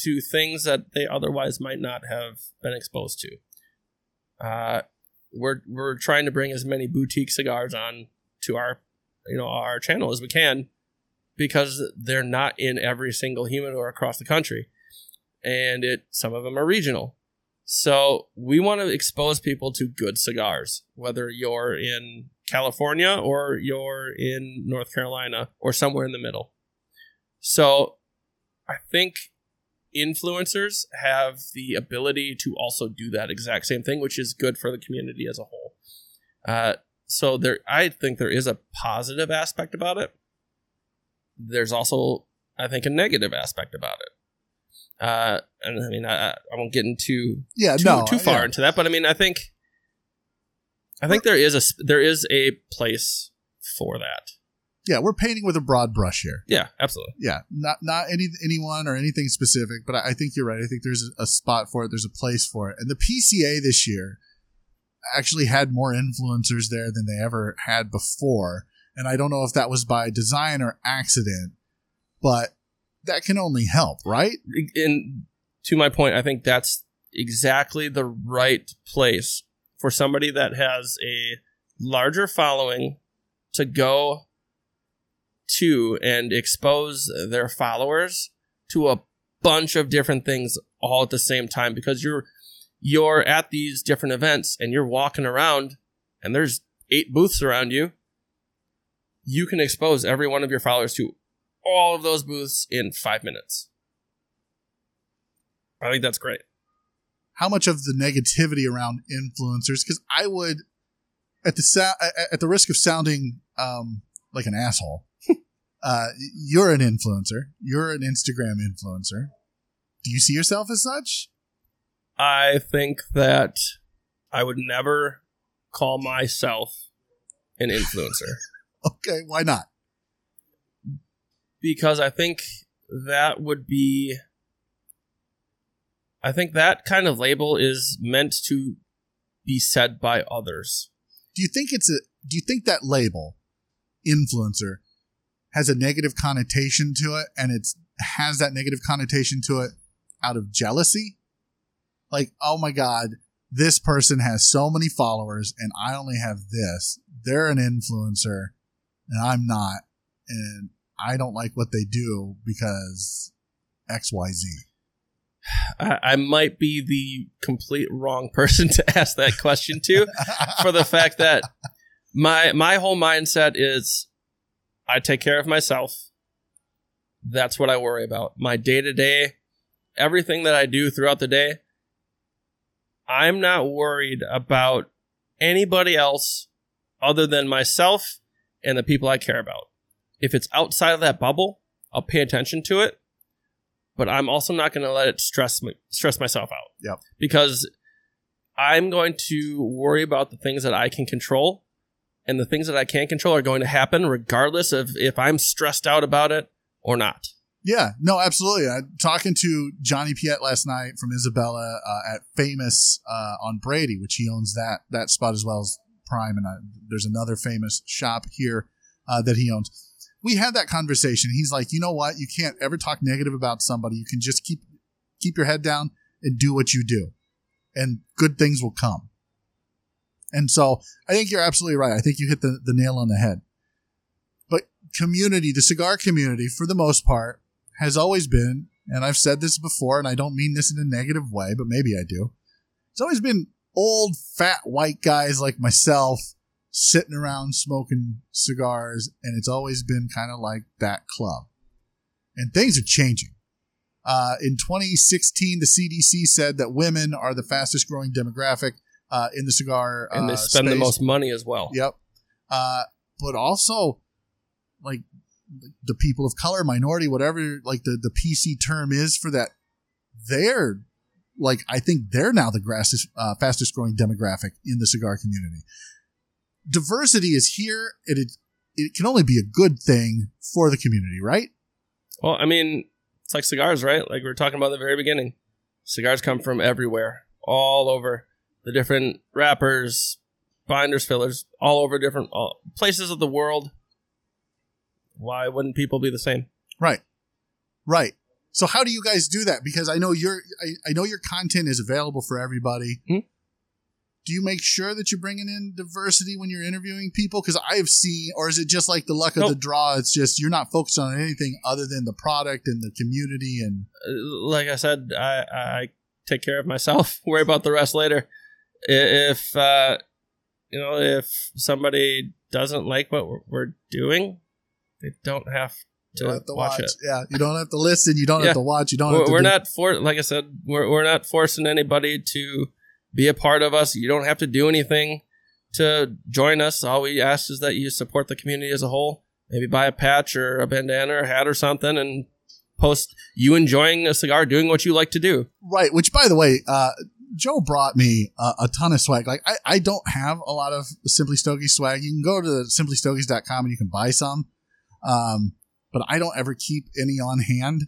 Speaker 4: to things that they otherwise might not have been exposed to. Uh, we're we're trying to bring as many boutique cigars on to our you know our channel as we can because they're not in every single humidor across the country, and it some of them are regional. So we want to expose people to good cigars, whether you're in California or you're in North Carolina or somewhere in the middle. So I think influencers have the ability to also do that exact same thing, which is good for the community as a whole. Uh, so there, I think there is a positive aspect about it. There's also, I think, a negative aspect about it. Uh, and I mean, I, I won't get into
Speaker 3: Yeah,
Speaker 4: too,
Speaker 3: no,
Speaker 4: too far
Speaker 3: yeah.
Speaker 4: into that, but I mean, I think, I think there is a there is a place for that.
Speaker 3: Yeah, we're painting with a broad brush here.
Speaker 4: Yeah, absolutely.
Speaker 3: Yeah, not not any anyone or anything specific, but I, I think you're right. I think there's a, a spot for it. There's a place for it, and the PCA this year actually had more influencers there than they ever had before. And I don't know if that was by design or accident, but that can only help, right?
Speaker 4: and to my point, I think that's exactly the right place for somebody that has a larger following to go to and expose their followers to a bunch of different things all at the same time because you're you're at these different events and you're walking around and there's eight booths around you you can expose every one of your followers to all of those booths in 5 minutes. I think that's great.
Speaker 3: How much of the negativity around influencers because i would at the at the risk of sounding um, like an asshole *laughs* uh, you're an influencer. You're an instagram influencer. Do you see yourself as such?
Speaker 4: I think that I would never call myself an influencer *laughs* *laughs*
Speaker 3: okay why not?
Speaker 4: Because I think that would be I think that kind of label is meant to be said by others.
Speaker 3: do you think it's a do you think that label influencer has a negative connotation to it and it's has that negative connotation to it out of jealousy? Like oh my god this person has so many followers and i only have this. They're an influencer and i'm not and i don't like what they do because xyz
Speaker 4: I, I might be the complete wrong person *laughs* to ask that question to for the fact that my my whole mindset is I take care of myself. That's what I worry about. My day to day, everything that I do throughout the day, I'm not worried about anybody else other than myself and the people I care about. If it's outside of that bubble, I'll pay attention to it, but I'm also not going to let it stress me, stress myself out.
Speaker 3: Yep.
Speaker 4: Because I'm going to worry about the things that I can control, and the things that I can't control are going to happen regardless of if I'm stressed out about it or not.
Speaker 3: Yeah, no, absolutely. I talking to Johnny Piet last night from Isabella uh, at Famous uh, on Brady, which he owns that that spot as well as Prime, and I, there's another famous shop here uh, that he owns. We had that conversation. He's like, you know what? You can't ever talk negative about somebody. You can just keep keep your head down and do what you do, and good things will come. And so I think you're absolutely right. I think you hit the, the nail on the head. But community, the cigar community, for the most part, has always been, and I've said this before, and I don't mean this in a negative way, but maybe I do. It's always been old, fat, white guys like myself sitting around smoking cigars, and it's always been kind of like that club. And things are changing. Uh, in 2016, the CDC said that women are the fastest growing demographic uh, in the cigar.
Speaker 4: And they
Speaker 3: uh,
Speaker 4: spend the most money as well.
Speaker 3: Yep. Uh, but also, like the people of color, minority, whatever, like the the PC term is for that, they're like I think they're now the fastest uh, fastest growing demographic in the cigar community. Diversity is here, and it it can only be a good thing for the community, right?
Speaker 4: Well, I mean, it's like cigars, right? Like we were talking about at the very beginning. Cigars come from everywhere, all over the different wrappers, binders, fillers, all over different all, places of the world. Why wouldn't people be the same?
Speaker 3: Right. Right. So how do you guys do that? Because I know your I, I know your content is available for everybody.
Speaker 4: Hmm.
Speaker 3: Do you make sure that you're bringing in diversity when you're interviewing people? Because I have seen, or is it just like the luck of
Speaker 4: Nope.
Speaker 3: the draw? It's just you're not focused on anything other than the product and the community and
Speaker 4: Uh, Like I said, I, I take care of myself. *laughs* Worry about the rest later. If uh, you know, if somebody doesn't like what we're, doing, they don't have to,
Speaker 3: have to
Speaker 4: watch,
Speaker 3: watch.
Speaker 4: it.
Speaker 3: Yeah, you don't have to listen. You don't
Speaker 4: Yeah.
Speaker 3: have to watch. You don't. have
Speaker 4: We're,
Speaker 3: to
Speaker 4: we're not for like I said, we're we're not forcing anybody to be a part of us. You don't have to do anything to join us. All we ask is that you support the community as a whole. Maybe buy a patch or a bandana or a hat or something, and post you enjoying a cigar, doing what you like to do.
Speaker 3: Right. Which, by the way, uh, Joe brought me a, a ton of swag. Like, I, I don't have a lot of Simply Stogies swag. You can go to simplystogies.com and you can buy some. Um, but I don't ever keep any on hand.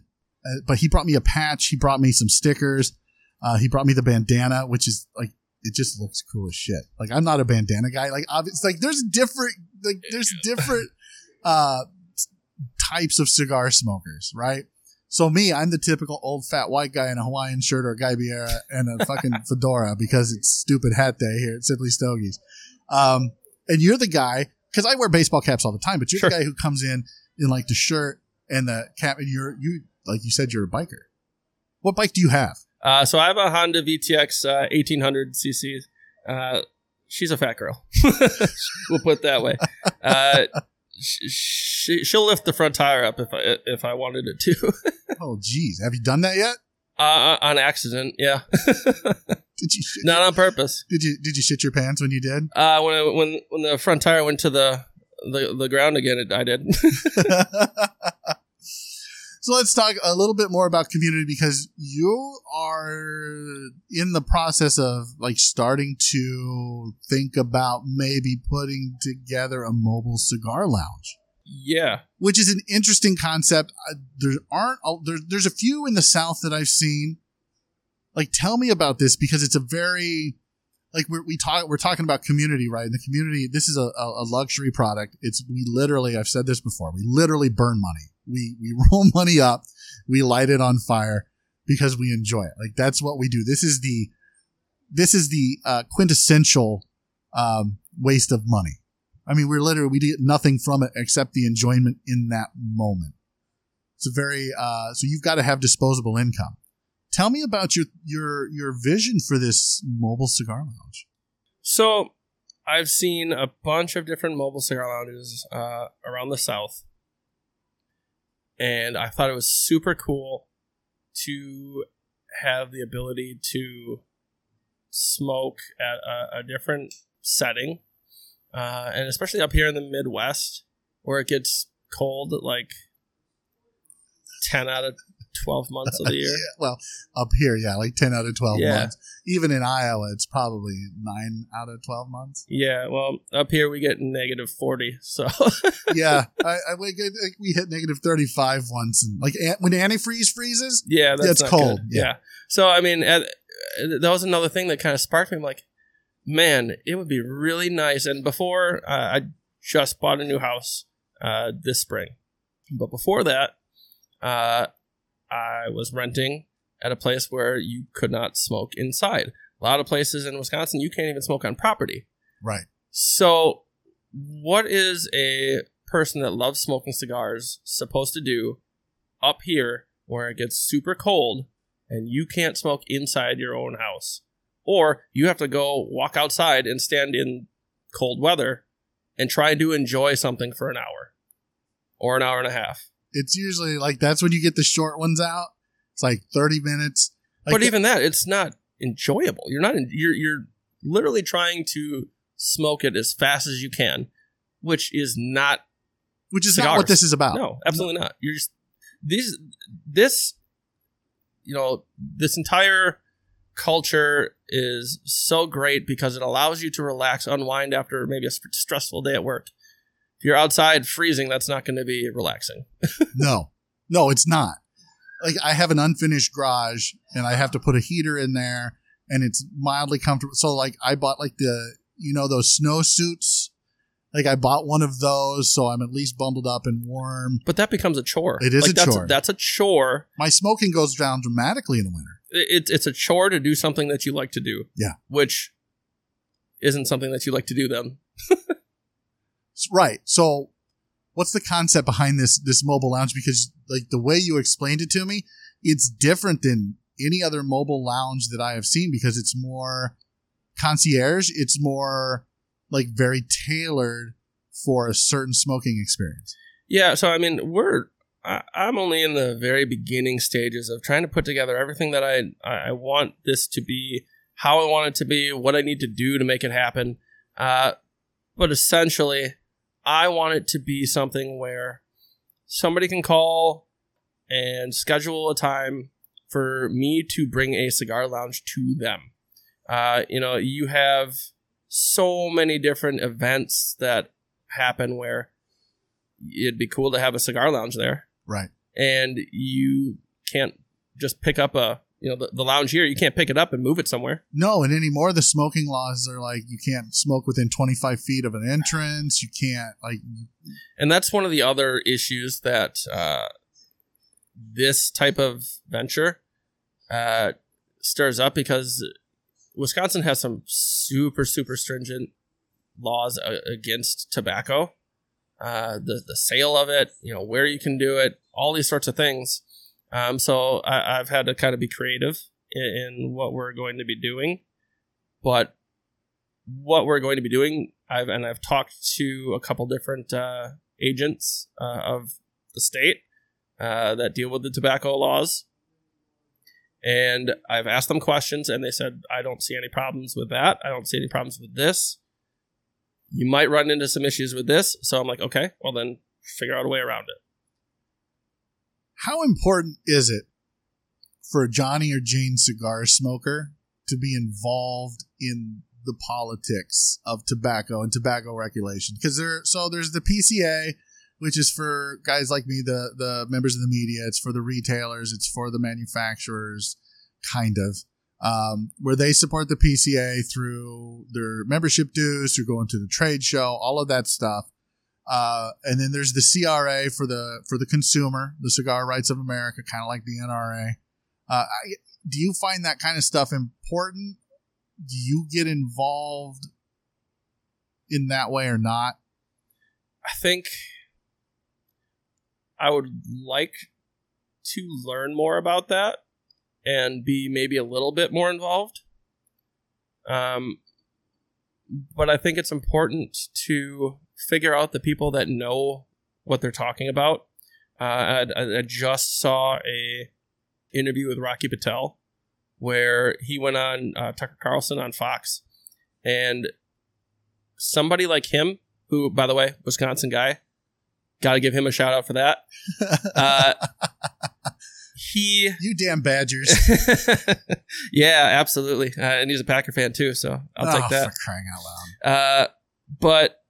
Speaker 3: Uh, but he brought me a patch. He brought me some stickers. Uh, he brought me the bandana, which is like, it just looks cool as shit. Like, I'm not a bandana guy. Like, it's like, there's different, like, there's *laughs* different, uh, types of cigar smokers, right? So me, I'm the typical old fat white guy in a Hawaiian shirt or a guayabera and a fucking *laughs* fedora because it's stupid hat day here at Simply Stogies. Um, and you're the guy because I wear baseball caps all the time, but you're
Speaker 4: Sure.
Speaker 3: the guy who comes in in like the shirt and the cap. And you're you like you said, you're a biker. What bike do you have?
Speaker 4: Uh, so I have a Honda VTX uh, 1800 cc. Uh, she's a fat girl. *laughs* we'll put it that way. Uh, she, she'll lift the front tire up if I if I wanted it to. *laughs*
Speaker 3: oh, geez, have you done that yet?
Speaker 4: Uh, on accident, yeah. *laughs*
Speaker 3: did you shit
Speaker 4: not on purpose?
Speaker 3: Did you did you shit your pants when you did?
Speaker 4: Uh, when I, when when the front tire went to the the, the ground again, it, I did. *laughs*
Speaker 3: so let's talk a little bit more about community because you are in the process of like starting to think about maybe putting together a mobile cigar lounge.
Speaker 4: Yeah,
Speaker 3: which is an interesting concept. There aren't there, there's a few in the South that I've seen. Like, tell me about this because it's a very like we're, we talk we're talking about community, right? And the community, this is a, a luxury product. It's we literally I've said this before. We literally burn money. We we *laughs* roll money up, we light it on fire because we enjoy it. Like that's what we do. This is the this is the uh, quintessential um, waste of money I mean, we're literally we get nothing from it except the enjoyment in that moment. It's a very uh, so you've got to have disposable income. Tell me about your your your vision for this mobile cigar lounge.
Speaker 4: So, I've seen a bunch of different mobile cigar lounges uh, around the South, and I thought it was super cool to have the ability to smoke at a, a different setting uh, and especially up here in the Midwest, where it gets cold like ten out of twelve months of the *laughs* year.
Speaker 3: yeah, well, up here, yeah, like ten out of twelve yeah. months. Even in Iowa, it's probably nine out of twelve months.
Speaker 4: Yeah, well, up here we get negative forty. So *laughs*
Speaker 3: yeah, I, I we, hit negative thirty five once, and like when antifreeze freezes,
Speaker 4: yeah, that's
Speaker 3: it's cold.
Speaker 4: Yeah. yeah. So I mean, at, that was another thing that kind of sparked me. I'm like, man, it would be really nice. And before, uh, I just bought a new house uh, this spring. But before that, uh, I was renting at a place where you could not smoke inside. A lot of places in Wisconsin, you can't even smoke on property.
Speaker 3: Right.
Speaker 4: So, what is a person that loves smoking cigars supposed to do up here where it gets super cold and you can't smoke inside your own house? or you have to go walk outside and stand in cold weather and try to enjoy something for an hour or an hour and a half.
Speaker 3: It's usually like that's when you get the short ones out. It's like 30 minutes. Like
Speaker 4: but even that, it's not enjoyable. You're not, in, you're, you're literally trying to smoke it as fast as you can, which is not,
Speaker 3: which is cigars. not what this is about.
Speaker 4: No, absolutely no. not. You're just, these, this, you know, this entire culture is so great because it allows you to relax, unwind after maybe a stressful day at work. You're outside freezing, that's not going to be relaxing. *laughs*
Speaker 3: no, no, it's not. Like I have an unfinished garage and I have to put a heater in there and it's mildly comfortable. So like I bought like the, you know, those snow suits like I bought one of those, so I'm at least bundled up and warm.
Speaker 4: But that becomes a chore.
Speaker 3: It is
Speaker 4: like
Speaker 3: a
Speaker 4: that's
Speaker 3: chore.
Speaker 4: A, that's a chore.
Speaker 3: My smoking goes down dramatically in the winter.
Speaker 4: It's it's a chore to do something that you like to do.
Speaker 3: Yeah.
Speaker 4: Which isn't something that you like to do then. *laughs*
Speaker 3: right. So what's the concept behind this this mobile lounge? Because like the way you explained it to me, it's different than any other mobile lounge that I have seen because it's more concierge. It's more like very tailored for a certain smoking experience.
Speaker 4: Yeah, so I mean, we're I, am only in the very beginning stages of trying to put together everything that I I want this to be, how I want it to be, what I need to do to make it happen. Uh, but essentially, I want it to be something where somebody can call and schedule a time for me to bring a cigar lounge to them. Uh, you know, you have so many different events that happen where it'd be cool to have a cigar lounge there.
Speaker 3: Right.
Speaker 4: And you can't just pick up a you know the, the lounge here you can't pick it up and move it somewhere
Speaker 3: no and anymore the smoking laws are like you can't smoke within 25 feet of an entrance you can't like
Speaker 4: and that's one of the other issues that uh, this type of venture uh, stirs up because Wisconsin has some super super stringent laws uh, against tobacco, uh, the the sale of it, you know, where you can do it, all these sorts of things. Um, so I, I've had to kind of be creative in, in what we're going to be doing, but what we're going to be doing, I've and I've talked to a couple different uh, agents uh, of the state uh, that deal with the tobacco laws, and I've asked them questions, and they said I don't see any problems with that. I don't see any problems with this. You might run into some issues with this, so I'm like, okay, well then figure out a way around it.
Speaker 3: How important is it for a Johnny or Jane cigar smoker to be involved in the politics of tobacco and tobacco regulation? Because there, so there's the PCA, which is for guys like me, the the members of the media. It's for the retailers. It's for the manufacturers, kind of. Um, where they support the PCA through their membership dues, through going to the trade show, all of that stuff. Uh, and then there's the CRA for the for the consumer, the Cigar Rights of America, kind of like the NRA. Uh, I, do you find that kind of stuff important? Do you get involved in that way or not?
Speaker 4: I think I would like to learn more about that and be maybe a little bit more involved. Um, but I think it's important to figure out the people that know what they're talking about. Uh, I, I just saw a interview with Rocky Patel where he went on uh, Tucker Carlson on Fox, and somebody like him, who by the way, Wisconsin guy, got to give him a shout out for that. *laughs* Uh, he,
Speaker 3: You damn Badgers! *laughs*
Speaker 4: yeah, absolutely, uh, and he's a Packer fan too, so I'll
Speaker 3: oh,
Speaker 4: take that.
Speaker 3: For crying out loud!
Speaker 4: Uh, but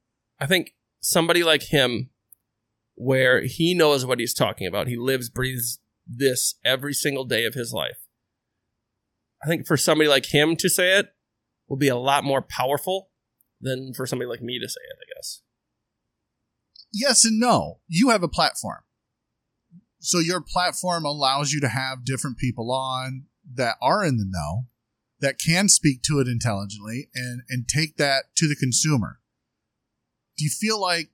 Speaker 4: I think somebody like him, where he knows what he's talking about, he lives, breathes this every single day of his life. I think for somebody like him to say it will be a lot more powerful than for somebody like me to say it, I guess.
Speaker 3: Yes and no. You have a platform, so your platform allows you to have different people on that are in the know, that can speak to it intelligently, and and take that to the consumer. Do you feel like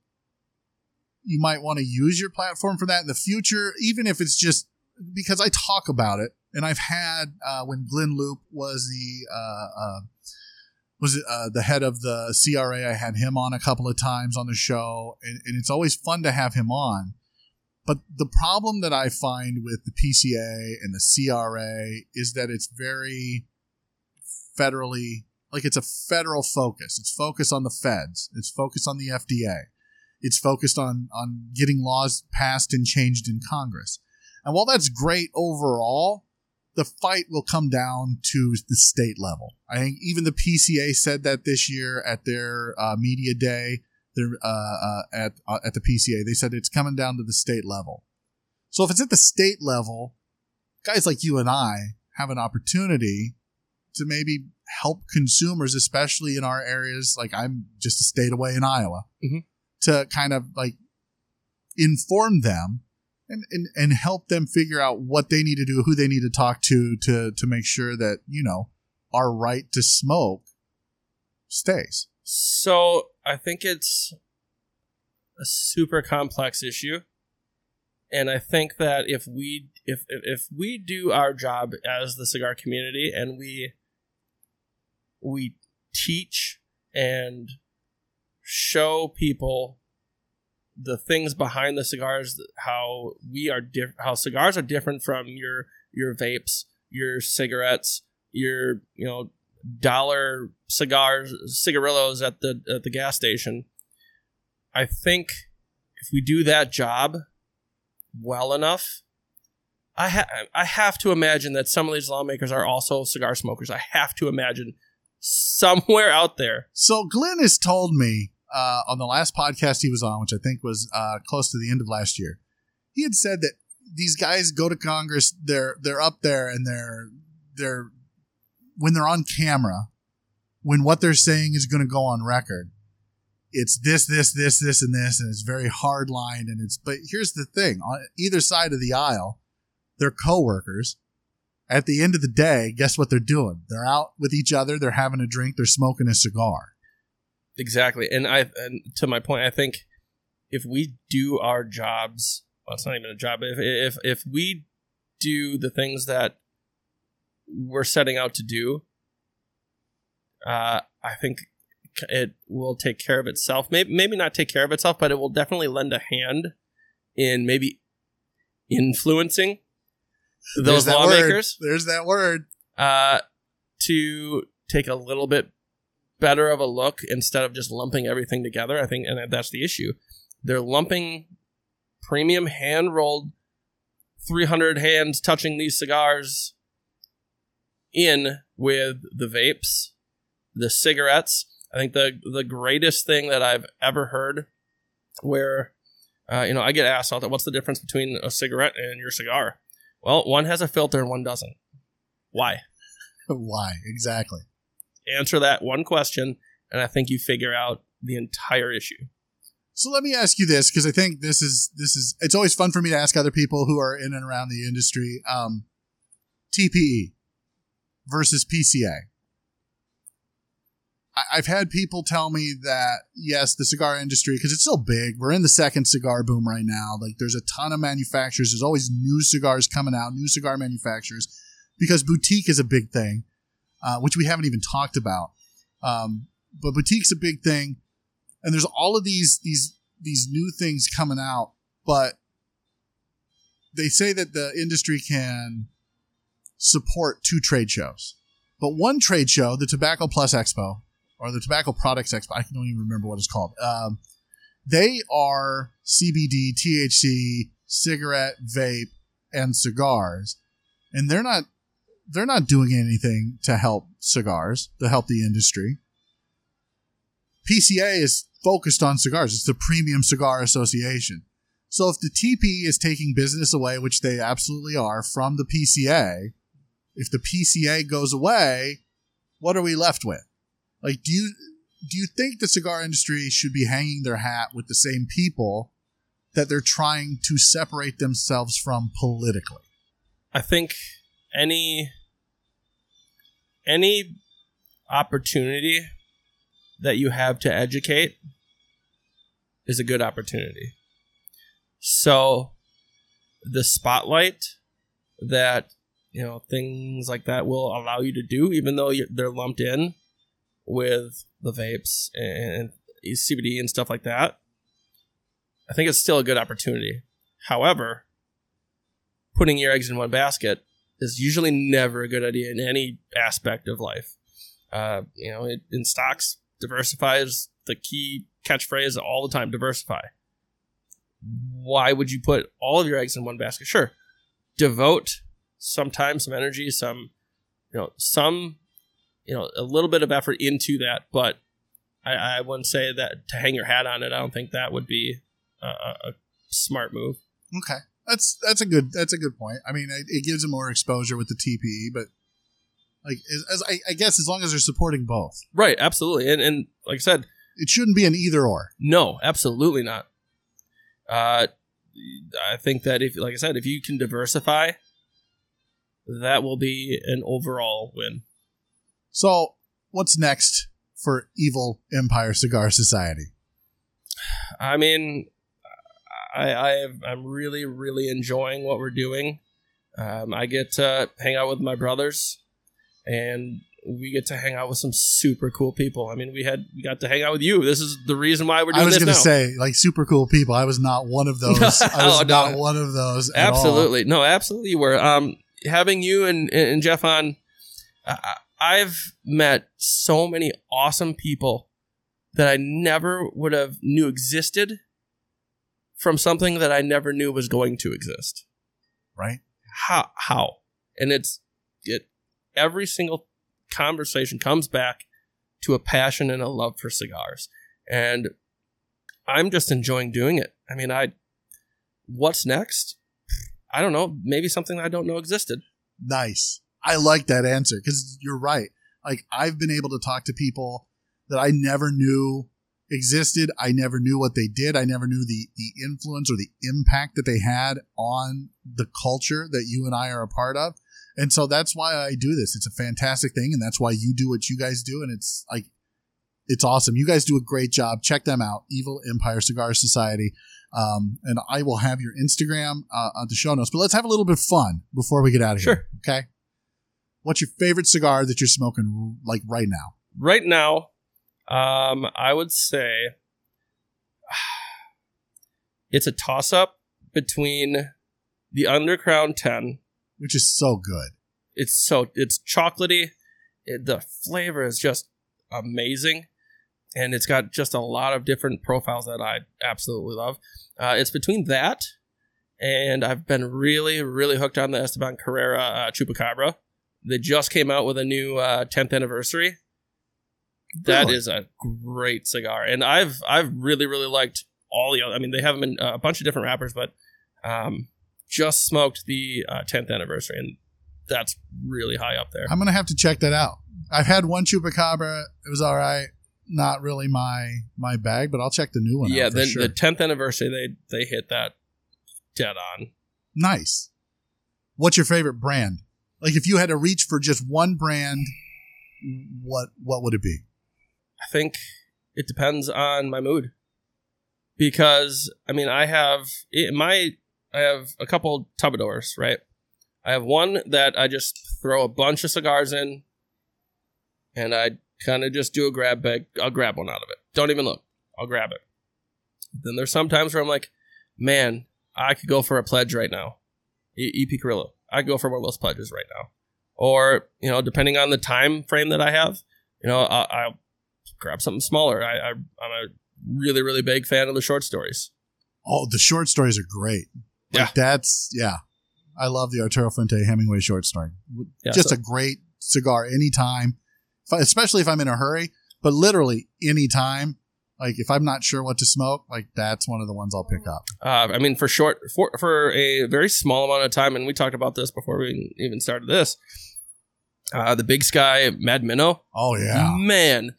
Speaker 3: you might want to use your platform for that in the future, even if it's just because I talk about it, and I've had uh, when Glenn Loop was the uh, uh, was it, uh, the head of the CRA. I had him on a couple of times on the show, and, and it's always fun to have him on. But the problem that I find with the PCA and the CRA is that it's very federally like it's a federal focus. It's focused on the feds. It's focused on the FDA. It's focused on on getting laws passed and changed in Congress. And while that's great overall, the fight will come down to the state level. I think even the PCA said that this year at their uh, media day, their uh, uh, at uh, at the PCA, they said it's coming down to the state level. So if it's at the state level, guys like you and I have an opportunity to maybe help consumers, especially in our areas. Like I'm just a state away in Iowa,
Speaker 4: Mhm.
Speaker 3: to kind of like inform them and, and and help them figure out what they need to do, who they need to talk to, to to make sure that you know our right to smoke stays.
Speaker 4: So I think it's a super complex issue, and I think that if we if, if we do our job as the cigar community and we we teach and show people the things behind the cigars how we are diff- how cigars are different from your your vapes your cigarettes your you know dollar cigars cigarillos at the at the gas station. I think if we do that job well enough i ha- i have to imagine that some of these lawmakers are also cigar smokers. I have to imagine somewhere out there
Speaker 3: So Glenn has told me uh, on the last podcast he was on, which I think was uh, close to the end of last year, he had said that these guys go to Congress, they're they're up there and they're they're when they're on camera, when what they're saying is going to go on record, it's this, this, this, this, and this, and it's very hard lined. And it's but here's the thing: on either side of the aisle, they're coworkers. At the end of the day, guess what they're doing? They're out with each other. They're having a drink. They're smoking a cigar.
Speaker 4: Exactly, and I and to my point, I think if we do our jobs, well, it's not even a job. If if if we do the things that we're setting out to do, uh, I think it will take care of itself. Maybe maybe not take care of itself, but it will definitely lend a hand in maybe influencing those
Speaker 3: There's that
Speaker 4: lawmakers
Speaker 3: Word. There's that word.
Speaker 4: uh, to take a little bit better of a look instead of just lumping everything together. I think, and that's the issue. They're lumping premium hand rolled, 300 hands touching these cigars in with the vapes, the cigarettes. I think the the greatest thing that I've ever heard, where uh, you know I get asked all that, what's the difference between a cigarette and your cigar? Well, one has a filter and one doesn't. Why? *laughs*
Speaker 3: Why exactly?
Speaker 4: Answer that one question, and I think you figure out the entire issue.
Speaker 3: So let me ask you this because I think this is this is it's always fun for me to ask other people who are in and around the industry. Um, TPE versus PCA. I've had people tell me that yes, the cigar industry because it's still big. We're in the second cigar boom right now. Like there's a ton of manufacturers. There's always new cigars coming out, new cigar manufacturers because boutique is a big thing, uh, which we haven't even talked about. Um, but boutique's a big thing and there's all of these these these new things coming out but they say that the industry can support two trade shows but one trade show the tobacco plus expo or the tobacco products expo i don't even remember what it's called um, they are cbd thc cigarette vape and cigars and they're not they're not doing anything to help cigars to help the industry PCA is focused on cigars. It's the Premium Cigar Association. So if the TP is taking business away, which they absolutely are, from the PCA, if the PCA goes away, what are we left with? Like, do you do you think the cigar industry should be hanging their hat with the same people that they're trying to separate themselves from politically?
Speaker 4: I think any any opportunity that you have to educate is a good opportunity. So the spotlight that you know things like that will allow you to do, even though they're lumped in with the vapes and CBD and stuff like that. I think it's still a good opportunity. However, putting your eggs in one basket is usually never a good idea in any aspect of life. Uh, you know, it, in stocks, diversify is the key catchphrase all the time diversify. Why would you put all of your eggs in one basket? Sure. Devote some time, some energy, some, you know, some, you know, a little bit of effort into that, but I, I wouldn't say that to hang your hat on it. I don't think that would be a, a smart move.
Speaker 3: Okay. That's that's a good that's a good point. I mean, it, it gives them more exposure with the TPE, but like as, as I, I, guess as long as they're supporting both,
Speaker 4: right? Absolutely, and and like I said,
Speaker 3: it shouldn't be an either or.
Speaker 4: No, absolutely not. Uh, I think that if, like I said, if you can diversify, that will be an overall win.
Speaker 3: So, what's next for Evil Empire Cigar Society?
Speaker 4: I mean, I, I I'm really, really enjoying what we're doing. Um, I get to hang out with my brothers, and we get to hang out with some super cool people. I mean, we had we got to hang out with you. This is the reason why we're doing
Speaker 3: this.
Speaker 4: I was
Speaker 3: going to say like super cool people. I was not one of those. *laughs* I was oh, not one of those.
Speaker 4: absolutely, no, absolutely, you were. Um, having you and and Jeff on, I, I've met so many awesome people that I never would have knew existed from something that I never knew was going to exist.
Speaker 3: Right?
Speaker 4: How? How? And it's it every single conversation comes back to a passion and a love for cigars. And I'm just enjoying doing it. I mean, I what's next? I don't know. Maybe something I don't know existed.
Speaker 3: Nice. I like that answer because you're right. Like I've been able to talk to people that I never knew existed. I never knew what they did. I never knew the the influence or the impact that they had on the culture that you and I are a part of. And so that's why I do this. It's a fantastic thing, and that's why you do what you guys do. And it's like it's awesome. You guys do a great job. Check them out, Evil Empire Cigar Society. Um, and I will have your Instagram uh, on the show notes. But let's have a little bit of fun before we get out of
Speaker 4: Sure.
Speaker 3: here. Okay. What's your favorite cigar that you're smoking like right now?
Speaker 4: Right now, um, I would say *sighs* it's a toss up between the Undercrown 10.
Speaker 3: Which is so good.
Speaker 4: It's so it's chocolatey. It, the flavor is just amazing, and it's got just a lot of different profiles that I absolutely love. Uh, it's between that, and I've been really, really hooked on the Esteban Carrera uh, Chupacabra. They just came out with a new uh, 10th anniversary. That
Speaker 3: Really?
Speaker 4: is a great cigar, and I've I've really really liked all the. Other, I mean, they have them in uh, a bunch of different wrappers, but um, just smoked the uh, 10th anniversary, and that's really high up there.
Speaker 3: I'm gonna have to check that out. I've had one chupacabra. It was all right. Not really my my bag, but I'll check the new one.
Speaker 4: yeah,
Speaker 3: out for
Speaker 4: the,
Speaker 3: sure.
Speaker 4: the 10th anniversary, they they hit that dead on.
Speaker 3: nice. What's your favorite brand? Like, if you had to reach for just one brand, what what would it be?
Speaker 4: I think it depends on my mood. Because I mean, I have my I have a couple tupperdors, right? I have one that I just throw a bunch of cigars in, and I kind of just do a grab bag. I'll grab one out of it. Don't even look. I'll grab it. Then there's some times where I'm like, man, I could go for a pledge right now. E- EP Carrillo. I go for one of those pledges right now. Or you know, depending on the time frame that I have, you know, I, I'll grab something smaller. I, I I'm a really really big fan of the short stories.
Speaker 3: Oh, the short stories are great. Like,
Speaker 4: Yeah.
Speaker 3: that's yeah. I love the Arturo Fuente Hemingway short story.
Speaker 4: Yeah,
Speaker 3: Just
Speaker 4: so-
Speaker 3: a great cigar anytime, especially if I'm in a hurry. But literally anytime, like if I'm not sure what to smoke, like that's one of the ones I'll pick up.
Speaker 4: Uh, I mean, for short, for for a very small amount of time, and we talked about this before we even started this. Uh, the Big Sky Mad Minnow,
Speaker 3: Oh yeah,
Speaker 4: man,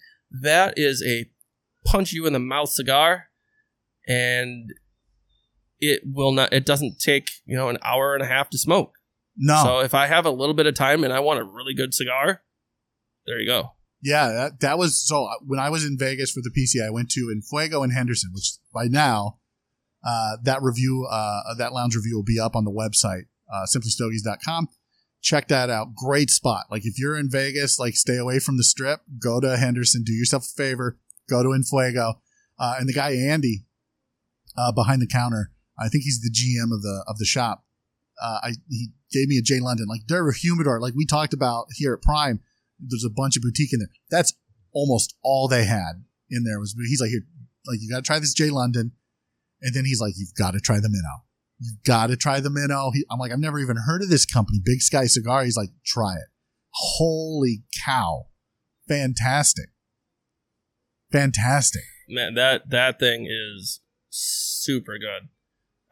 Speaker 4: that is a punch you in the mouth cigar, and it will not. It doesn't take you know an hour and a half to smoke.
Speaker 3: no,
Speaker 4: So if I have a little bit of time and I want a really good cigar, there you go.
Speaker 3: Yeah, that, that was so. uh, When I was in Vegas for the PC, I went to in Fuego and Henderson, which by now, uh, that review, uh, that lounge review will be up on the website, uh, simplystogies.com. Check that out. Great spot. Like if you're in Vegas, like stay away from the strip, go to Henderson, do yourself a favor, go to Infuego. Uh, and the guy, Andy, uh, behind the counter, I think he's the GM of the, of the shop. Uh, I, he gave me a J London, like they're a humidor, like we talked about here at Prime there's a bunch of boutique in there. That's almost all they had in there was he's like here like you got to try this Jay London and then he's like you've got to try the Minnow. You've got to try the Minnow. He, I'm like I've never even heard of this company, Big Sky Cigar. He's like try it. Holy cow. Fantastic. Fantastic.
Speaker 4: man that that thing is super good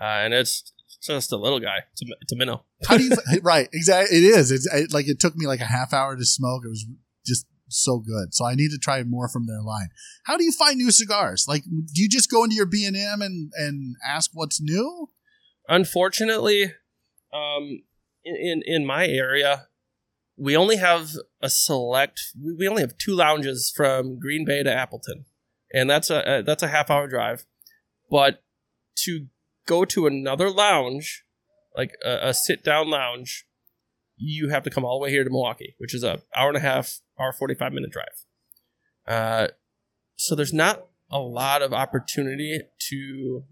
Speaker 4: uh, and it's just a little guy it's a, it's a minnow
Speaker 3: How do you *laughs* right, exactly it is. It's it, like it took me like a half hour to smoke. It was just so good. So I need to try more from their line. How do you find new cigars? Like do you just go into your B&M and and ask what's new?
Speaker 4: unfortunately um in, in my area we only have a select we we only have two lounges from green bay to appleton and that's a, a that's a half hour drive but to go to another lounge like a, a sit down lounge you have to come all the way here to milwaukee which is a hour and a half hour 45 minute drive uh so there's not a lot of opportunity to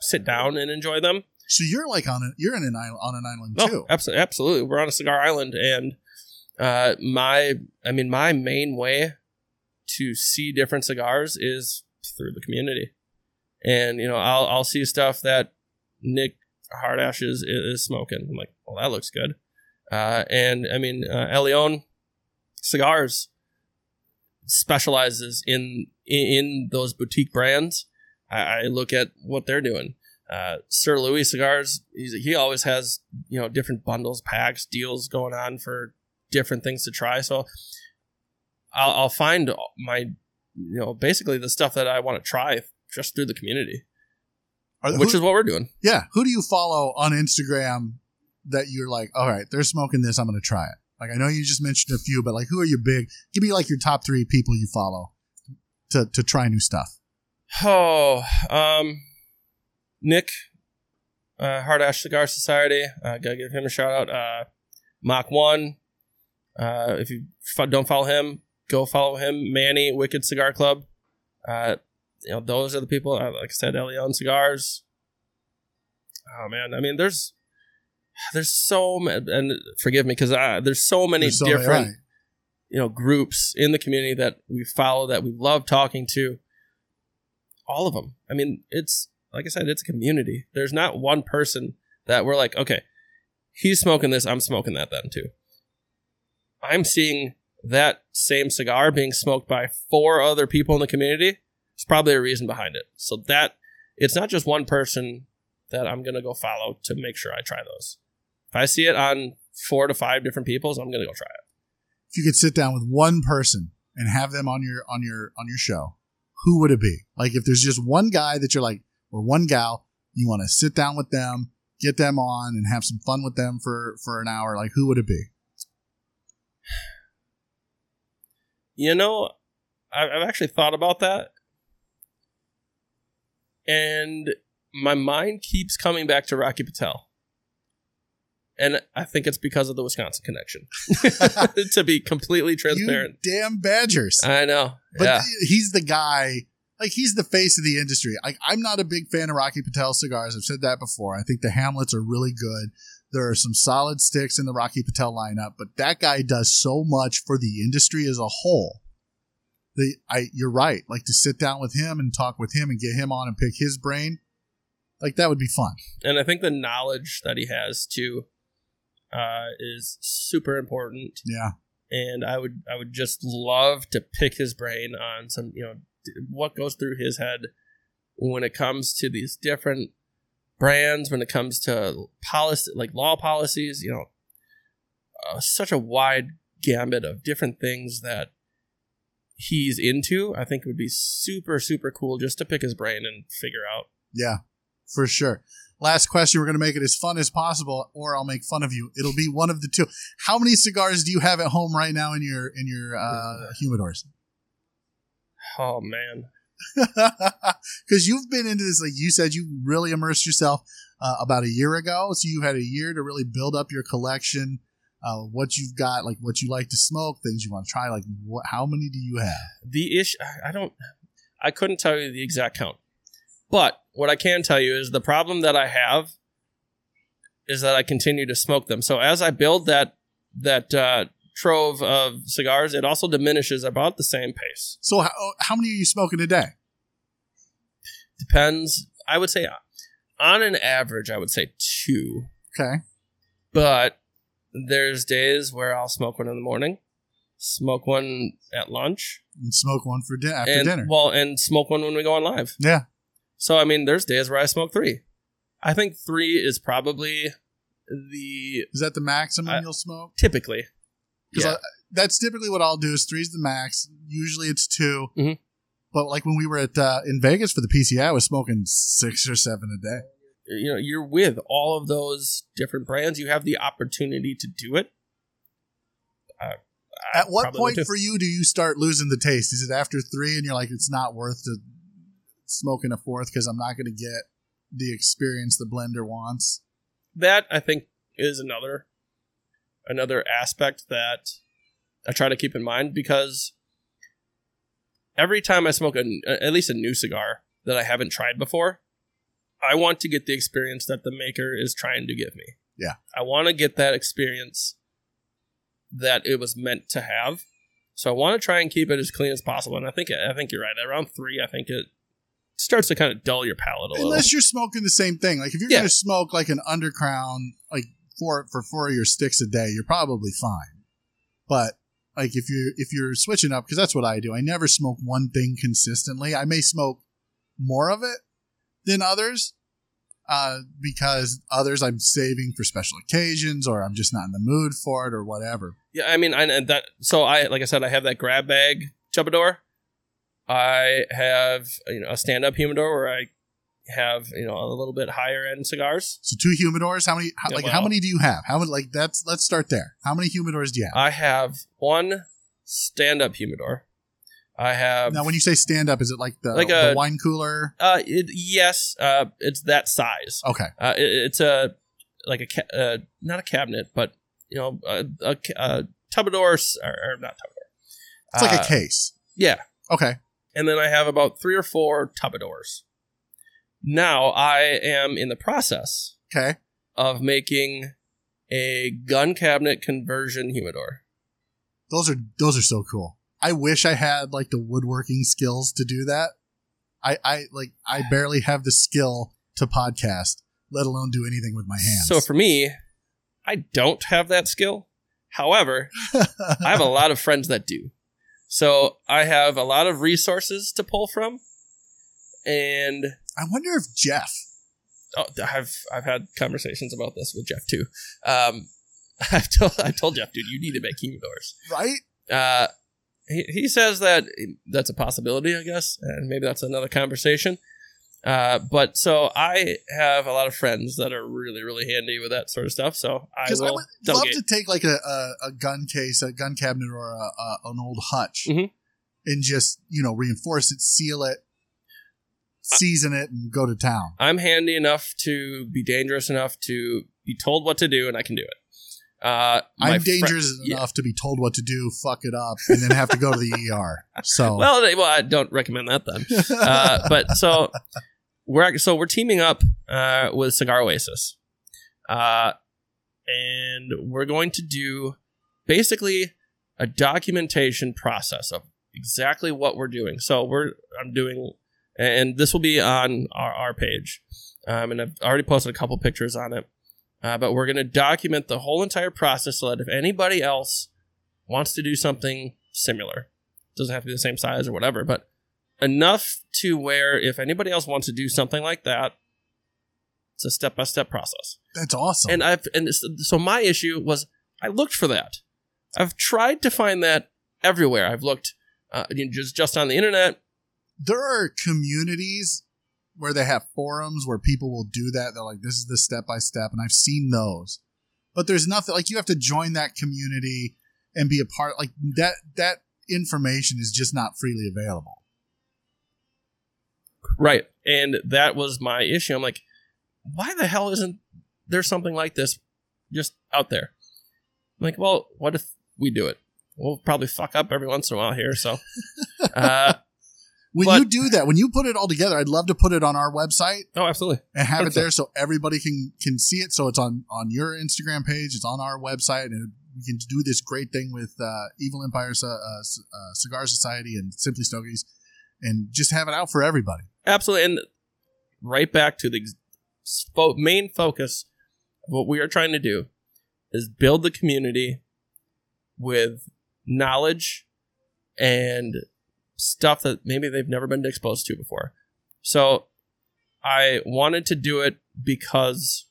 Speaker 4: sit down and enjoy them
Speaker 3: So you're like on a you're in an island on an island too.
Speaker 4: absolutely, absolutely. We're on a cigar island, and uh, my, I mean, my main way to see different cigars is through the community, and you know, I'll I'll see stuff that Nick Hardash is is smoking. I'm like, well, that looks good, uh, and I mean, uh, El Leon cigars specializes in in, those boutique brands. I, I look at what they're doing uh, Sir Louis cigars. He always has you know different bundles, packs, deals going on for different things to try. So I'll, I'll find my you know basically the stuff that I want to try just through the community,
Speaker 3: Are-
Speaker 4: which
Speaker 3: who-
Speaker 4: is what we're doing.
Speaker 3: yeah. Who do you follow on Instagram that you're like, all right, they're smoking this, I'm gonna try it. Like I know you just mentioned a few, but like who are your big? Give me like your top three people you follow. to to try new stuff?
Speaker 4: Oh, um, Nick, uh, Hard Ash Cigar Society. Uh, gotta give him a shout out. Uh, Mach One. Uh, if you don't follow him, go follow him. Manny Wicked Cigar Club. Uh, you know those are the people. Like I said, Elion Cigars. Oh man, I mean, there's there's so many, and forgive me because uh, there's so many
Speaker 3: There's so
Speaker 4: different you know groups in the community that we follow that we love talking to. All of them i mean it's like i said it's a community. There's not one person that we're like okay he's smoking this i'm smoking that then too. I'm seeing that same cigar being smoked by four other people in the community there's probably a reason behind it so that it's not just one person that i'm gonna go follow to make sure i try those if i see it on four to five different people's i'm gonna go try it
Speaker 3: If you could sit down with one person and have them on your on your on your show, who would it be? Like if there's just one guy that you're like, or one gal, you want to sit down with them, get them on, and have some fun with them for for an hour. Like who would it be?
Speaker 4: You know, I've actually thought about that. And my mind keeps coming back to Rocky Patel. And I think it's because of the Wisconsin connection. *laughs* to be completely transparent.
Speaker 3: You damn Badgers.
Speaker 4: I know.
Speaker 3: But
Speaker 4: yeah.
Speaker 3: he's the guy. Like he's the face of the industry. Like I'm not a big fan of Rocky Patel cigars. I've said that before. I think the Hamlets are really good. There are some solid sticks in the Rocky Patel lineup, but that guy does so much for the industry as a whole. The I you're right. Like to sit down with him and talk with him and get him on and pick his brain. Like that would be fun.
Speaker 4: and I think the knowledge that he has too uh, is super important.
Speaker 3: Yeah.
Speaker 4: and I would I would just love to pick his brain on some you know what goes through his head when it comes to these different brands when it comes to policy like law policies you know uh, such a wide gambit of different things that he's into I think it would be super super cool just to pick his brain and figure out
Speaker 3: Yeah, for sure. Last question. We're going to make it as fun as possible, or I'll make fun of you. It'll be one of the two. How many cigars do you have at home right now in your in your uh, *laughs* humidors?
Speaker 4: oh man *laughs*
Speaker 3: Because you've been into this, like you said, you really immersed yourself uh, about a year ago. So you had a year to really build up your collection. Uh, what you've got, like what you like to smoke, things you want to try. Like, what, how many do you have?
Speaker 4: the issue I don't I couldn't tell you the exact count. But what I can tell you is the problem that I have is that I continue to smoke them. So as I build that that uh, trove of cigars, it also diminishes about the same pace.
Speaker 3: So how, how many are you smoking a day?
Speaker 4: Depends. I would say on an average, I would say two.
Speaker 3: Okay,
Speaker 4: But there's days where I'll smoke one in the morning, smoke one at lunch,
Speaker 3: and smoke one for din- after
Speaker 4: and
Speaker 3: dinner.
Speaker 4: well, and smoke one when we go on live.
Speaker 3: yeah,
Speaker 4: So I mean, there's days where I smoke three. I think three is probably the
Speaker 3: is that the maximum
Speaker 4: I-
Speaker 3: you'll smoke?
Speaker 4: typically. Yeah.
Speaker 3: I- that's typically what I'll do. Is three's the max. Usually it's 2
Speaker 4: Mhm.
Speaker 3: But like when we were at uh, in Vegas for the PCA, I was smoking six or seven a day.
Speaker 4: You know, you're with all of those different brands. You have the opportunity to do it. Uh,
Speaker 3: At what point for you do you start losing the taste? Is it after three and you're like, it's not worth to smoking a fourth because I'm not going to get the experience the blender wants?
Speaker 4: that I think is another another aspect that I try to keep in mind because every time I smoke a, at least a new cigar that I haven't tried before, I want to get the experience that the maker is trying to give me.
Speaker 3: Yeah.
Speaker 4: I want to get that experience that it was meant to have. So I want to try and keep it as clean as possible. And I think I think you're right. Around three, I think it starts to kind of dull your palate a little.
Speaker 3: Unless you're smoking the same thing. Like if you're
Speaker 4: Yeah.
Speaker 3: going to smoke like an undercrown, like four for four of your sticks a day, you're probably fine. But like if you're if you're switching up, because that's what I do. I never smoke one thing consistently. I may smoke more of it than others, uh, because others I'm saving for special occasions, or I'm just not in the mood for it, or whatever.
Speaker 4: Yeah, I mean, I, that. So I, like I said, I have that grab bag tupperdor. I have you know a stand up humidor where I have you know a little bit higher end cigars.
Speaker 3: So two humidors. How many? How, like how many do you have? How many? Like that's let's start there. How many humidors do you have?
Speaker 4: I have one stand up humidor. I have
Speaker 3: Now, when you say stand up, is it like the,
Speaker 4: Like
Speaker 3: the wine cooler?
Speaker 4: uh, it, yes, uh, it's that size.
Speaker 3: Okay.
Speaker 4: Uh, it, it's a like a ca- uh, not a cabinet, but you know, a, a, a tupperdor or, or not tupperdor.
Speaker 3: It's like
Speaker 4: Uh,
Speaker 3: a case.
Speaker 4: Yeah,
Speaker 3: Okay.
Speaker 4: and then I have about three or four tupperdors. Now I am in the process
Speaker 3: Okay.
Speaker 4: of making a gun cabinet conversion humidor.
Speaker 3: Those are those are so cool. I wish I had like the woodworking skills to do that. I I like I barely have the skill to podcast, let alone do anything with my hands.
Speaker 4: So for me, I don't have that skill. However, I have a lot of friends that do. So I have a lot of resources to pull from. And
Speaker 3: I wonder if Jeff.
Speaker 4: oh, I've I've had conversations about this with Jeff too. Um, *laughs* I've told I told Jeff, dude, you need to make humidors.
Speaker 3: Right?
Speaker 4: Uh, he, he says that that's a possibility, I guess, and maybe that's another conversation. Uh, but so I have a lot of friends that are really, really handy with that sort of stuff. So I
Speaker 3: I, would
Speaker 4: delegate.
Speaker 3: love to take like a, a, a gun case, a gun cabinet, or a, an old hutch,
Speaker 4: Mhm.
Speaker 3: and just you know reinforce it, seal it, season it, and go to town.
Speaker 4: I'm handy enough to be dangerous enough to be told what to do, and I can do it. Uh,
Speaker 3: I'm dangerous
Speaker 4: yeah.
Speaker 3: enough to be told what to do, fuck it up, and then have to go to the *laughs* ER. So *laughs*
Speaker 4: Well, well, I don't recommend that then. Uh, *laughs* but so we're so we're teaming up uh, with Cigar Oasis, uh, and we're going to do basically a documentation process of exactly what we're doing. So we're I'm doing, and this will be on our, our page, um, and I've already posted a couple pictures on it. Uh, but we're going to document the whole entire process so that if anybody else wants to do something similar, doesn't have to be the same size or whatever, but enough to where if anybody else wants to do something like that, it's a step by step process.
Speaker 3: that's awesome.
Speaker 4: And I've and so my issue was I looked for that. I've tried to find that everywhere. I've looked uh, just just on the internet.
Speaker 3: there are communities where they have forums where people will do that. They're like, this is the step by step. And I've seen those. But there's nothing like you have to join that community and be a part like that that information is just not freely available.
Speaker 4: Right. And that was my issue. I'm like, why the hell isn't there something like this just out there? I'm like, well, what if we do it? We'll probably fuck up every once in a while here. So, *laughs* uh,
Speaker 3: When
Speaker 4: But-
Speaker 3: you do that, when you put it all together, I'd love to put it on our website
Speaker 4: oh, absolutely.
Speaker 3: and have it
Speaker 4: 100%.
Speaker 3: there so everybody can can see it. So it's on on your Instagram page, it's on our website, and we can do this great thing with uh, Evil Empire uh, uh, Cigar Society and Simply Stogies, and just have it out for everybody.
Speaker 4: Absolutely. And right back to the main focus of what we are trying to do is build the community with knowledge and stuff that maybe they've never been exposed to before. So I wanted to do it because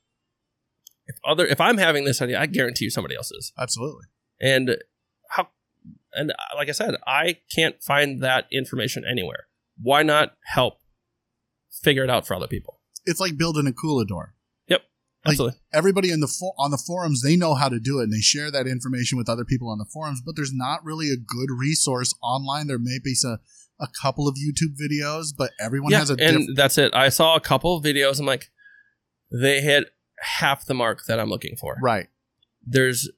Speaker 4: if other if I'm having this idea, I guarantee you somebody else is.
Speaker 3: Absolutely.
Speaker 4: And how and uh, like I said, I can't find that information anywhere. Why not help figure it out for other people?
Speaker 3: It's like building a coolador. Like- Everybody in the for- on the forums they know how to do it, and they share that information with other people on the forums. But there's not really a good resource online. There may be a, a couple of YouTube videos, but everyone
Speaker 4: yeah,
Speaker 3: has a
Speaker 4: and that's it. I saw a couple of videos. I'm like, they hit half the mark that I'm looking for.
Speaker 3: Right.
Speaker 4: There's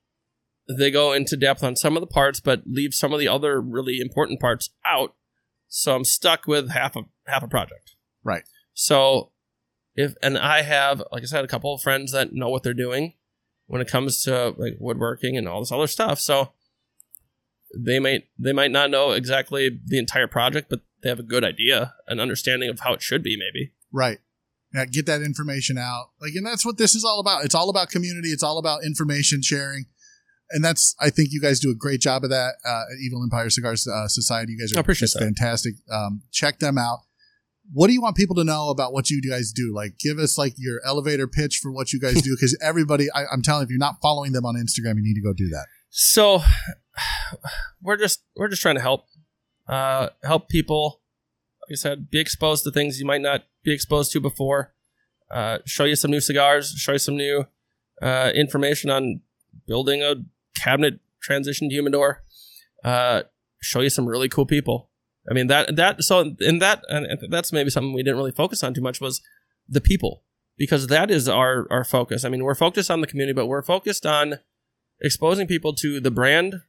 Speaker 4: they go into depth on some of the parts, but leave some of the other really important parts out. So I'm stuck with half a half a project.
Speaker 3: Right.
Speaker 4: So if and I have, like I said, a couple of friends that know what they're doing when it comes to like woodworking and all this other stuff. So they might they might not know exactly the entire project, but they have a good idea, an understanding of how it should be, maybe.
Speaker 3: Right. Yeah, get that information out. Like, and that's what this is all about. It's all about community. It's all about information sharing. And that's, I think you guys do a great job of that uh, at Evil Empire Cigars uh, Society. You guys
Speaker 4: I
Speaker 3: are
Speaker 4: appreciate
Speaker 3: just
Speaker 4: that.
Speaker 3: fantastic. Um, check them out. What do you want people to know about what you guys do? Like, give us like your elevator pitch for what you guys do, because *laughs* everybody, I, I'm telling you, if you're not following them on Instagram, you need to go do that.
Speaker 4: So *sighs* we're just we're just trying to help uh, help people. Like I said, be exposed to things you might not be exposed to before. Uh, show you some new cigars. Show you some new uh, information on building a cabinet transition humidor. Uh, show you some really cool people I mean that that so in that and that's maybe something we didn't really focus on too much was the people because that is our our focus. I mean, we're focused on the community, but we're focused on exposing people to the brand.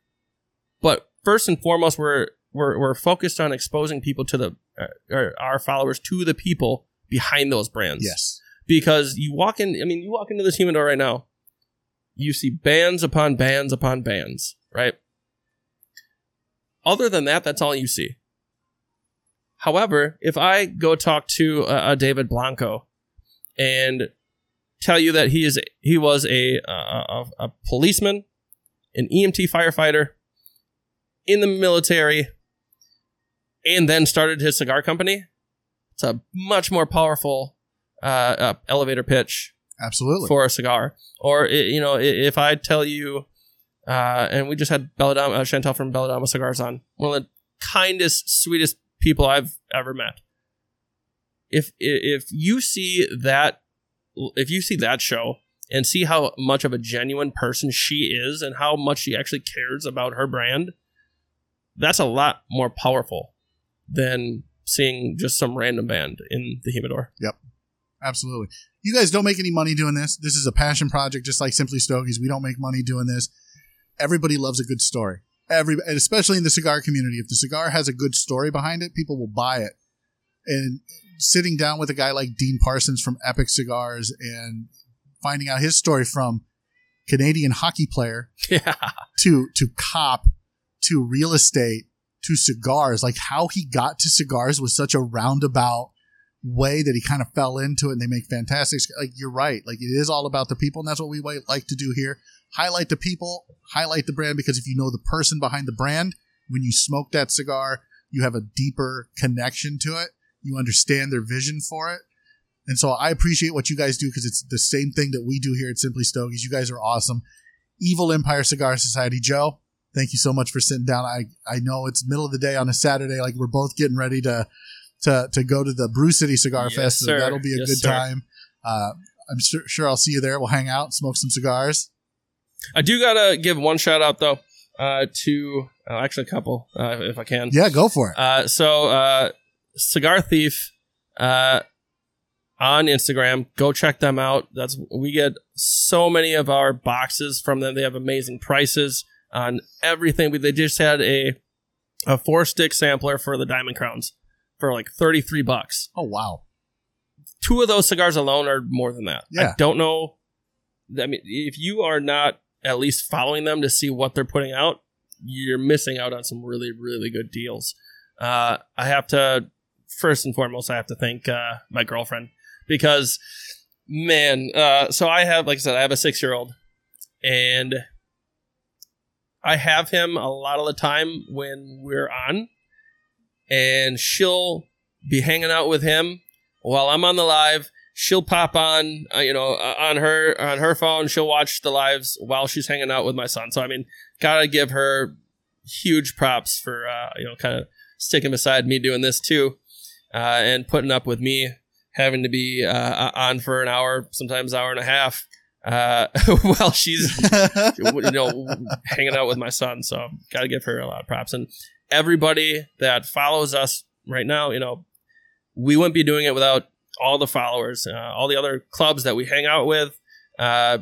Speaker 4: But first and foremost, we're we're we're focused on exposing people to the uh, our followers to the people behind those brands.
Speaker 3: Yes.
Speaker 4: Because you walk in, I mean, you walk into this humidor right now, you see bands upon bands upon bands, right? Other than that, that's all you see. However, if I go talk to David Blanco and tell you that he is he was a, a a policeman, an EMT firefighter in the military, and then started his cigar company, it's a much more powerful uh, uh, elevator pitch
Speaker 3: Absolutely.
Speaker 4: for a cigar. Or you know, if I tell you, uh, and we just had Belladama, uh, Chantel from Belladama Cigars on, one of the kindest, sweetest people I've ever met. If if you see that, if you see that show and see how much of a genuine person she is and how much she actually cares about her brand, that's a lot more powerful than seeing just some random band in the humidor. Yep.
Speaker 3: Absolutely. You guys don't make any money doing this. This is a passion project, just like Simply Stogies. We don't make money doing this. Everybody loves a good story. Every, especially in the cigar community, if the cigar has a good story behind it, people will buy it. And sitting down with a guy like Dean Parsons from Epic Cigars and finding out his story from Canadian hockey player *laughs*
Speaker 4: yeah.
Speaker 3: to to cop to real estate to cigars like how he got to cigars was such a roundabout way that he kind of fell into it and they make fantastic like you're right like it is all about the people and that's what we like to do here highlight the people highlight the brand because if you know the person behind the brand when you smoke that cigar you have a deeper connection to it you understand their vision for it and so i appreciate what you guys do because it's the same thing that we do here at simply stogies you guys are awesome evil empire cigar society joe thank you so much for sitting down. I I know it's middle of the day on a Saturday, like we're both getting ready to to to go to the Brew City Cigar
Speaker 4: Yes,
Speaker 3: Fest. So that'll be a
Speaker 4: Yes,
Speaker 3: good
Speaker 4: sir.
Speaker 3: time. Uh, I'm sure, sure I'll see you there. We'll hang out, smoke some cigars.
Speaker 4: I do gotta give one shout out though uh, to uh, actually a couple uh, if I can.
Speaker 3: Yeah, go for it.
Speaker 4: Uh, so uh, Cigar Thief uh, on Instagram, go check them out. That's we get so many of our boxes from them. They have amazing prices on everything. They just had a a four stick sampler for the Diamond Crowns for like thirty three bucks.
Speaker 3: Oh wow,
Speaker 4: Two of those cigars alone are more than that.
Speaker 3: Yeah.
Speaker 4: I don't know. I mean, if you are not at least following them to see what they're putting out, you're missing out on some really, really good deals. Uh, I have to, first and foremost, I have to thank uh, my girlfriend because, man, uh, so I have, like I said, I have a six year old and I have him a lot of the time when we're on, and she'll be hanging out with him while I'm on the live. She'll pop on, uh, you know, uh, on her on her phone. She'll watch the lives while she's hanging out with my son. So I mean, gotta give her huge props for uh, you know, kind of sticking beside me doing this too, uh, and putting up with me having to be uh, on for an hour, sometimes hour and a half, uh, *laughs* while she's *laughs* you know, hanging out with my son. So got to give her a lot of props. And everybody that follows us right now, you know, we wouldn't be doing it without all the followers, uh, all the other clubs that we hang out with. Uh,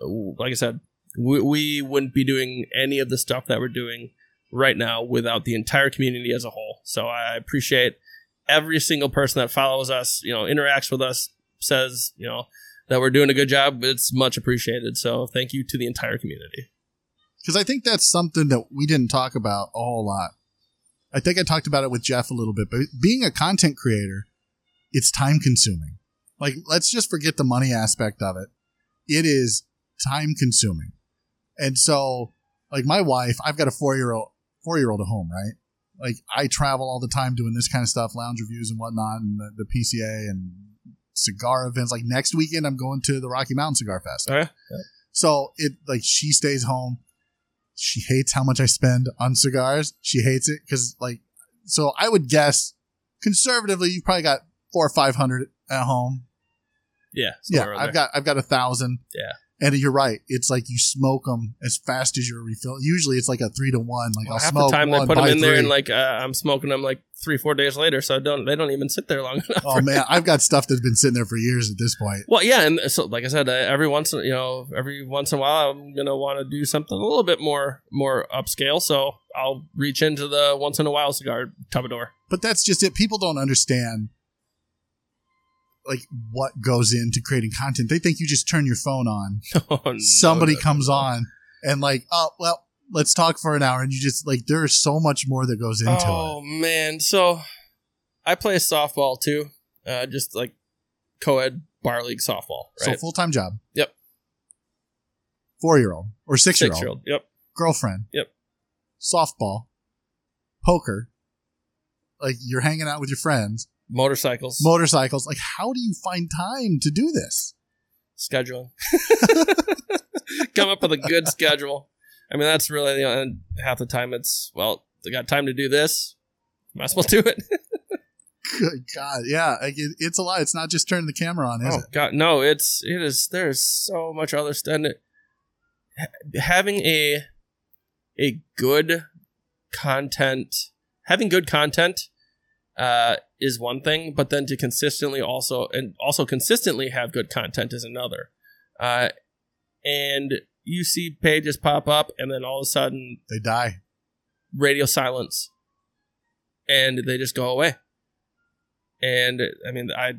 Speaker 4: like I said, we, we wouldn't be doing any of the stuff that we're doing right now without the entire community as a whole. So I appreciate every single person that follows us, you know, interacts with us, says, you know, that we're doing a good job. It's much appreciated. So thank you to the entire community.
Speaker 3: because I think that's something that we didn't talk about a whole lot. I think I talked about it with Jeff a little bit, but being a content creator, it's time consuming. Like, let's just forget the money aspect of it. It is time consuming. And so, like my wife, I've got a four year old, four year old at home, right? Like I travel all the time doing this kind of stuff, lounge reviews and whatnot, and the, the PCA and cigar events. Like next weekend, I'm going to the Rocky Mountain Cigar Fest.
Speaker 4: Oh, all right.
Speaker 3: So it like she stays home. She hates how much I spend on cigars. She hates it because like so I would guess conservatively you've probably got four or five hundred at home.
Speaker 4: Yeah.
Speaker 3: Yeah, I've got I've got a thousand.
Speaker 4: Yeah.
Speaker 3: And you're right. It's like you smoke them as fast as you're refilling. Usually it's like a three to one. Like
Speaker 4: Well,
Speaker 3: I'll
Speaker 4: half
Speaker 3: smoke
Speaker 4: the time they
Speaker 3: one,
Speaker 4: put them in there and like uh, I'm smoking them like three four days later, so don't they don't even sit there long *laughs* enough.
Speaker 3: oh man, I've got stuff that's been sitting there for years at this point.
Speaker 4: Well, yeah, and so like I said, uh, every once in- you know every once in a while, I'm gonna want to do something a little bit more more upscale. So I'll reach into the once in a while cigar tupperdor.
Speaker 3: But that's just it. People don't understand like what goes into creating content. They think you just turn your phone on, *laughs*
Speaker 4: Oh,
Speaker 3: somebody
Speaker 4: no,
Speaker 3: comes
Speaker 4: no.
Speaker 3: on, and like, oh well, let's talk for an hour, and you just like there's so much more that goes into
Speaker 4: Oh
Speaker 3: it.
Speaker 4: man, so I play softball too, uh, just like co-ed bar league softball.
Speaker 3: So full time job.
Speaker 4: Yep.
Speaker 3: Four year old or six year
Speaker 4: Six
Speaker 3: old,
Speaker 4: year old. Yep.
Speaker 3: girlfriend.
Speaker 4: Yep.
Speaker 3: Softball, poker. Like you're hanging out with your friends,
Speaker 4: Motorcycles.
Speaker 3: motorcycles. Like, how do you find time to do this?
Speaker 4: scheduling. *laughs* *laughs* Come up with a good schedule. I mean, that's really you know, half the time it's well, they got time to do this. Might as well do it. *laughs*
Speaker 3: Good God, yeah, like it, it's a lot. It's not just turning the camera on, is
Speaker 4: oh
Speaker 3: it?
Speaker 4: God, no! It's it is. There's so much other stuff. And it- having a a good content, having good content, uh, is one thing. But then to consistently also and also consistently have good content is another. Uh, and you see pages pop up, and then all of a sudden
Speaker 3: They die.
Speaker 4: radio silence and they just go away and i mean i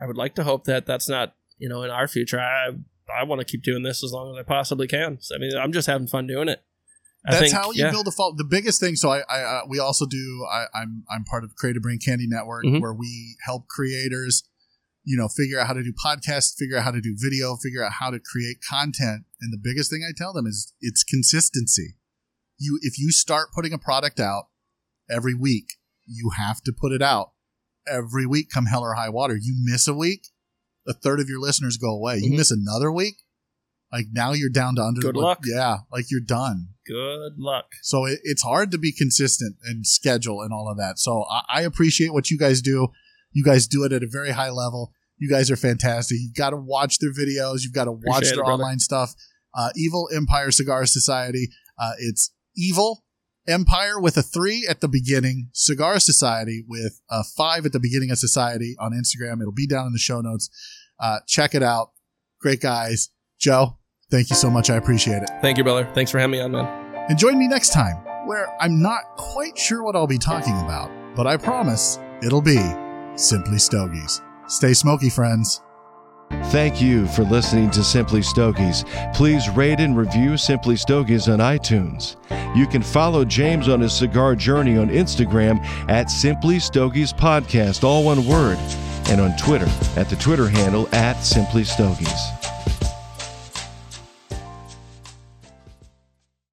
Speaker 4: i would like to hope that that's not you know in our future i i want to keep doing this as long as i possibly can so i mean i'm just having fun doing it I
Speaker 3: That's
Speaker 4: think,
Speaker 3: how you
Speaker 4: yeah.
Speaker 3: build a fault. The biggest thing. So I, I uh, we also do. I, I'm I'm part of Creative Brain Candy Network,
Speaker 4: Mhm.
Speaker 3: where we help creators, you know, figure out how to do podcasts, figure out how to do video, figure out how to create content. And the biggest thing I tell them is it's consistency. You if you start putting a product out every week, you have to put it out every week. Come hell or high water. You miss a week, a third of your listeners go away. You
Speaker 4: Mhm.
Speaker 3: miss another week, like now you're down to under.
Speaker 4: Good
Speaker 3: like-
Speaker 4: luck.
Speaker 3: Yeah, like you're done.
Speaker 4: good luck
Speaker 3: So it, it's hard to be consistent and schedule and all of that. So I, I appreciate what you guys do. You guys do it at a very high level. You guys are fantastic. You've got to watch their videos. You've got to watch
Speaker 4: Appreciate it,
Speaker 3: their
Speaker 4: brother.
Speaker 3: online stuff. Uh, Evil Empire Cigar Society. Uh, it's Evil Empire with a three at the beginning. Cigar Society with a five at the beginning of Society on Instagram. It'll be down in the show notes. Uh, check it out. Great guys. Joe, thank you so much. I appreciate it.
Speaker 4: thank you brother thanks for having me on man
Speaker 3: And join me next time, where I'm not quite sure what I'll be talking about, but I promise it'll be Simply Stogies. Stay smoky, friends.
Speaker 2: Thank you for listening to Simply Stogies. Please rate and review Simply Stogies on iTunes. You can follow James on his cigar journey on Instagram at Simply Stogies Podcast, all one word, and on Twitter at the Twitter handle at Simply Stogies.